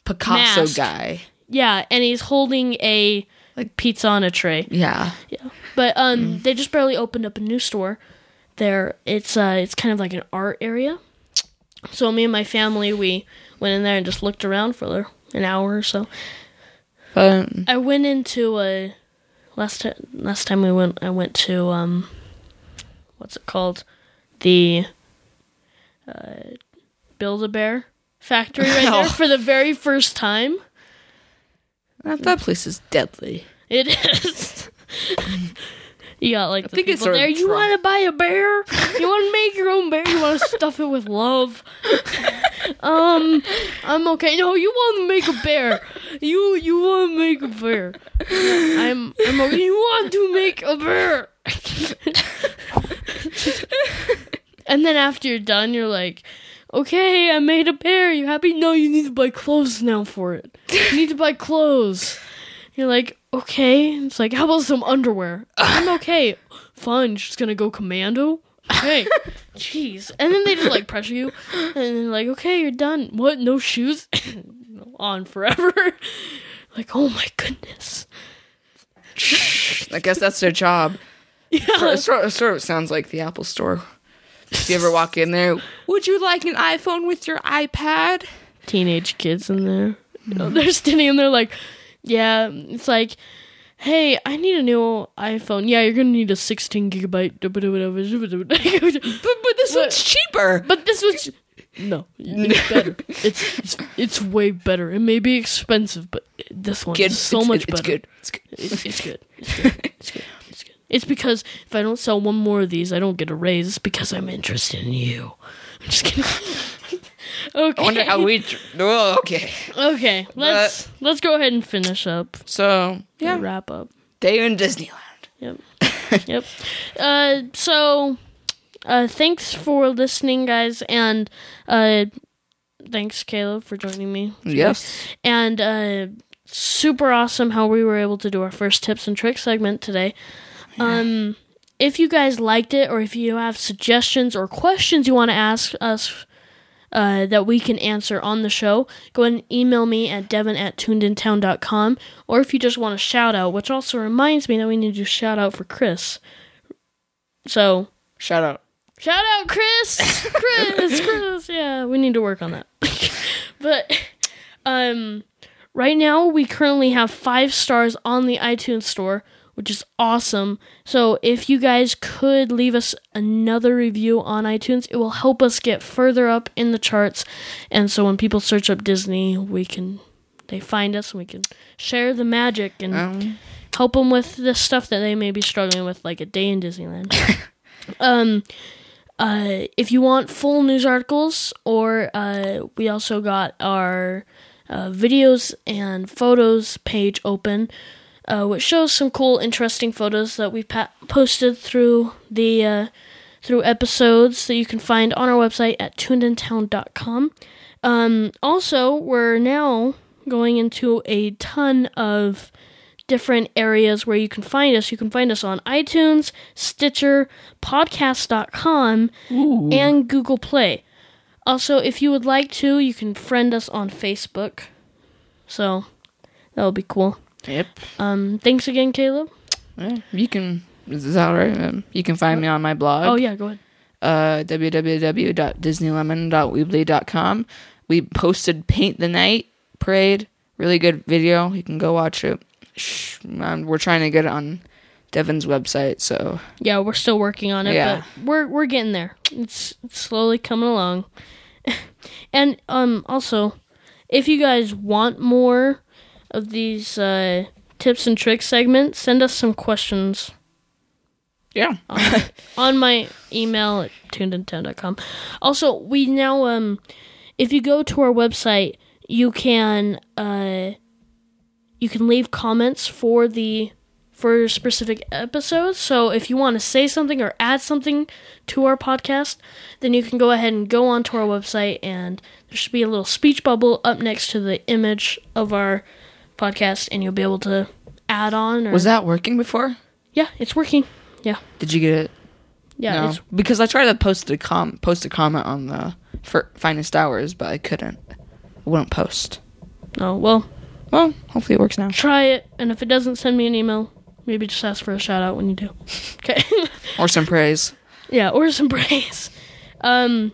Picasso Mask. guy. yeah, and he's holding a like pizza on a tray. Yeah. Yeah. But um they just barely opened up a new store there. It's uh, it's kind of like an art area. So me and my family we went in there and just looked around for an hour or so. Um, I went into a last time. Last time we went, I went to um, what's it called? The uh, Build a Bear factory right there Oh. for the very first time. That, that place is deadly. It is. You got like the think it's people there. You want to buy a bear? You want to make your own bear? You want to stuff it with love? um, I'm okay. No, you want to make a bear. You you want to make a bear. I'm I'm okay. You want to make a bear. and then after you're done, you're like, okay, I made a bear. You happy? No, you need to buy clothes now for it. You need to buy clothes. You're like, okay. It's like, how about some underwear? I'm okay. Fine, just gonna go commando. Okay. Jeez. And then they just like pressure you. And then like, okay, you're done. What? No shoes? On forever. like, oh my goodness. I guess that's their job. Yeah. Sort, sort, sort of sounds like the Apple Store. If you ever walk in there, would you like an iPhone with your iPad? Teenage kids in there. You know, they're standing in there like, yeah, it's like, hey, I need a new iPhone. Yeah, you're gonna need a 16 gigabyte. but But, this one's cheaper. But this was no, it's better. It's, it's it's way better. It may be expensive, but this one Kid, is so it's, much it's, better. It's good. It's good. It's, it's good. It's good. It's good. It's good. It's because if I don't sell one more of these, I don't get a raise. It's because I'm interested in you. I'm just kidding. Okay. I wonder how we. Oh, okay. Okay, let's let's go ahead and finish up. So yeah, Wrap up. day in Disneyland. Yep. yep. Uh, so, uh, thanks for listening, guys, and uh, thanks, Caleb, for joining me. Yes. And uh, super awesome how we were able to do our first tips and tricks segment today. Um, if you guys liked it, or if you have suggestions or questions you want to ask us. Uh, that we can answer on the show, go ahead and email me at devon at tunedintown.com. Or if you just want a shout out, which also reminds me that we need to do shout out for Chris. So, Shout out. Shout out, Chris! Chris! Chris! Yeah, we need to work on that. but, um, right now we currently have five stars on the iTunes store, which is awesome. So if you guys could leave us another review on iTunes, it will help us get further up in the charts. And so when people search up Disney, we can, they find us and we can share the magic and Um, help them with the stuff that they may be struggling with, like a day in Disneyland. um, uh, if you want full news articles, or uh, we also got our uh, videos and photos page open, uh, which shows some cool, interesting photos that we pa- posted through the uh, through episodes that you can find on our website at tunedintown.com. Um, also, we're now going into a ton of different areas where you can find us. You can find us on iTunes, Stitcher, podcast.com, and Google Play. Also, if you would like to, you can friend us on Facebook. So, that would be cool. Yep. Um, thanks again, Caleb. Yeah, you can. Is that all right? Um, you can find me on my blog. Oh, yeah, go ahead. uh, www.disneylemon.weebly.com. We posted Paint the Night Parade. Really good video. You can go watch it. Shh, man, we're trying to get it on Devon's website, so Yeah, we're still working on it, Yeah. but we're we're getting there. It's, it's slowly coming along. and um also, if you guys want more of these uh, tips and tricks segments, send us some questions yeah. on my email at tunedintown.com. Also, we now um if you go to our website, you can uh you can leave comments for the for specific episodes. So if you want to say something or add something to our podcast, then you can go ahead and go onto our website and there should be a little speech bubble up next to the image of our podcast and you'll be able to add on or Was that working before? Yeah, it's working. Yeah. Did you get it? Yeah, no, it's because I tried to post a com post a comment on the finest hours, but I couldn't. It wouldn't post. Oh, well, Well, hopefully it works now. try it, and if it doesn't, send me an email. Maybe just ask for a shout out when you do. Okay. Or some praise. Yeah, or some praise. Um,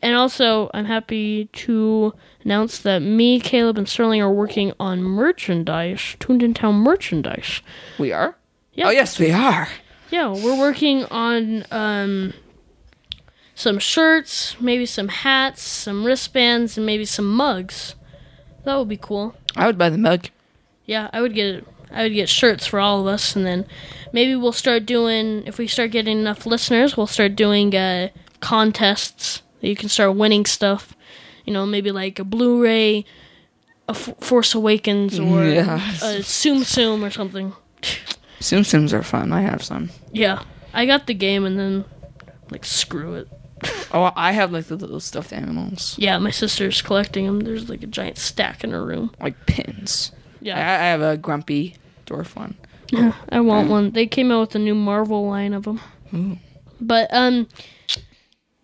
and also, I'm happy to announce that me, Caleb, and Sterling are working on merchandise, Tuned in Town merchandise. We are? Yeah. Oh, yes, we are. Yeah, we're working on um, some shirts, maybe some hats, some wristbands, and maybe some mugs. That would be cool. I would buy the mug. Yeah, I would get I would get shirts for all of us, and then maybe we'll start doing. If we start getting enough listeners, we'll start doing uh, contests you can start winning stuff. You know, maybe like a Blu-ray, a F- Force Awakens, or Yes. a Tsum Tsum or something. Tsum Tsums are fun. I have some. Yeah, I got the game, and then like screw it. Oh, I have like the little stuffed animals, Yeah, my sister's collecting them. There's like a giant stack in her room. like pins. Yeah, I have a grumpy dwarf one. Yeah, I want one. They came out with a new Marvel line of them. But um,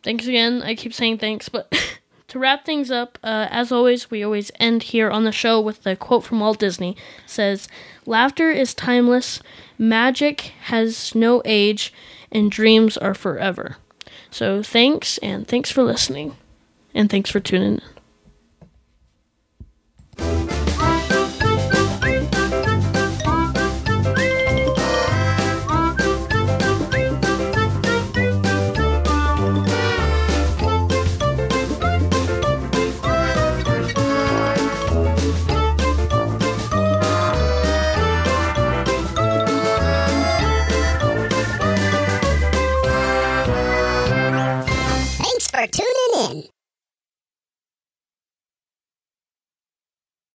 thanks again. I keep saying thanks, but to wrap things up, uh, as always, we always end here on the show with the quote from Walt Disney. It says, "Laughter is timeless, magic has no age, and dreams are forever." So thanks, and thanks for listening, and thanks for tuning in.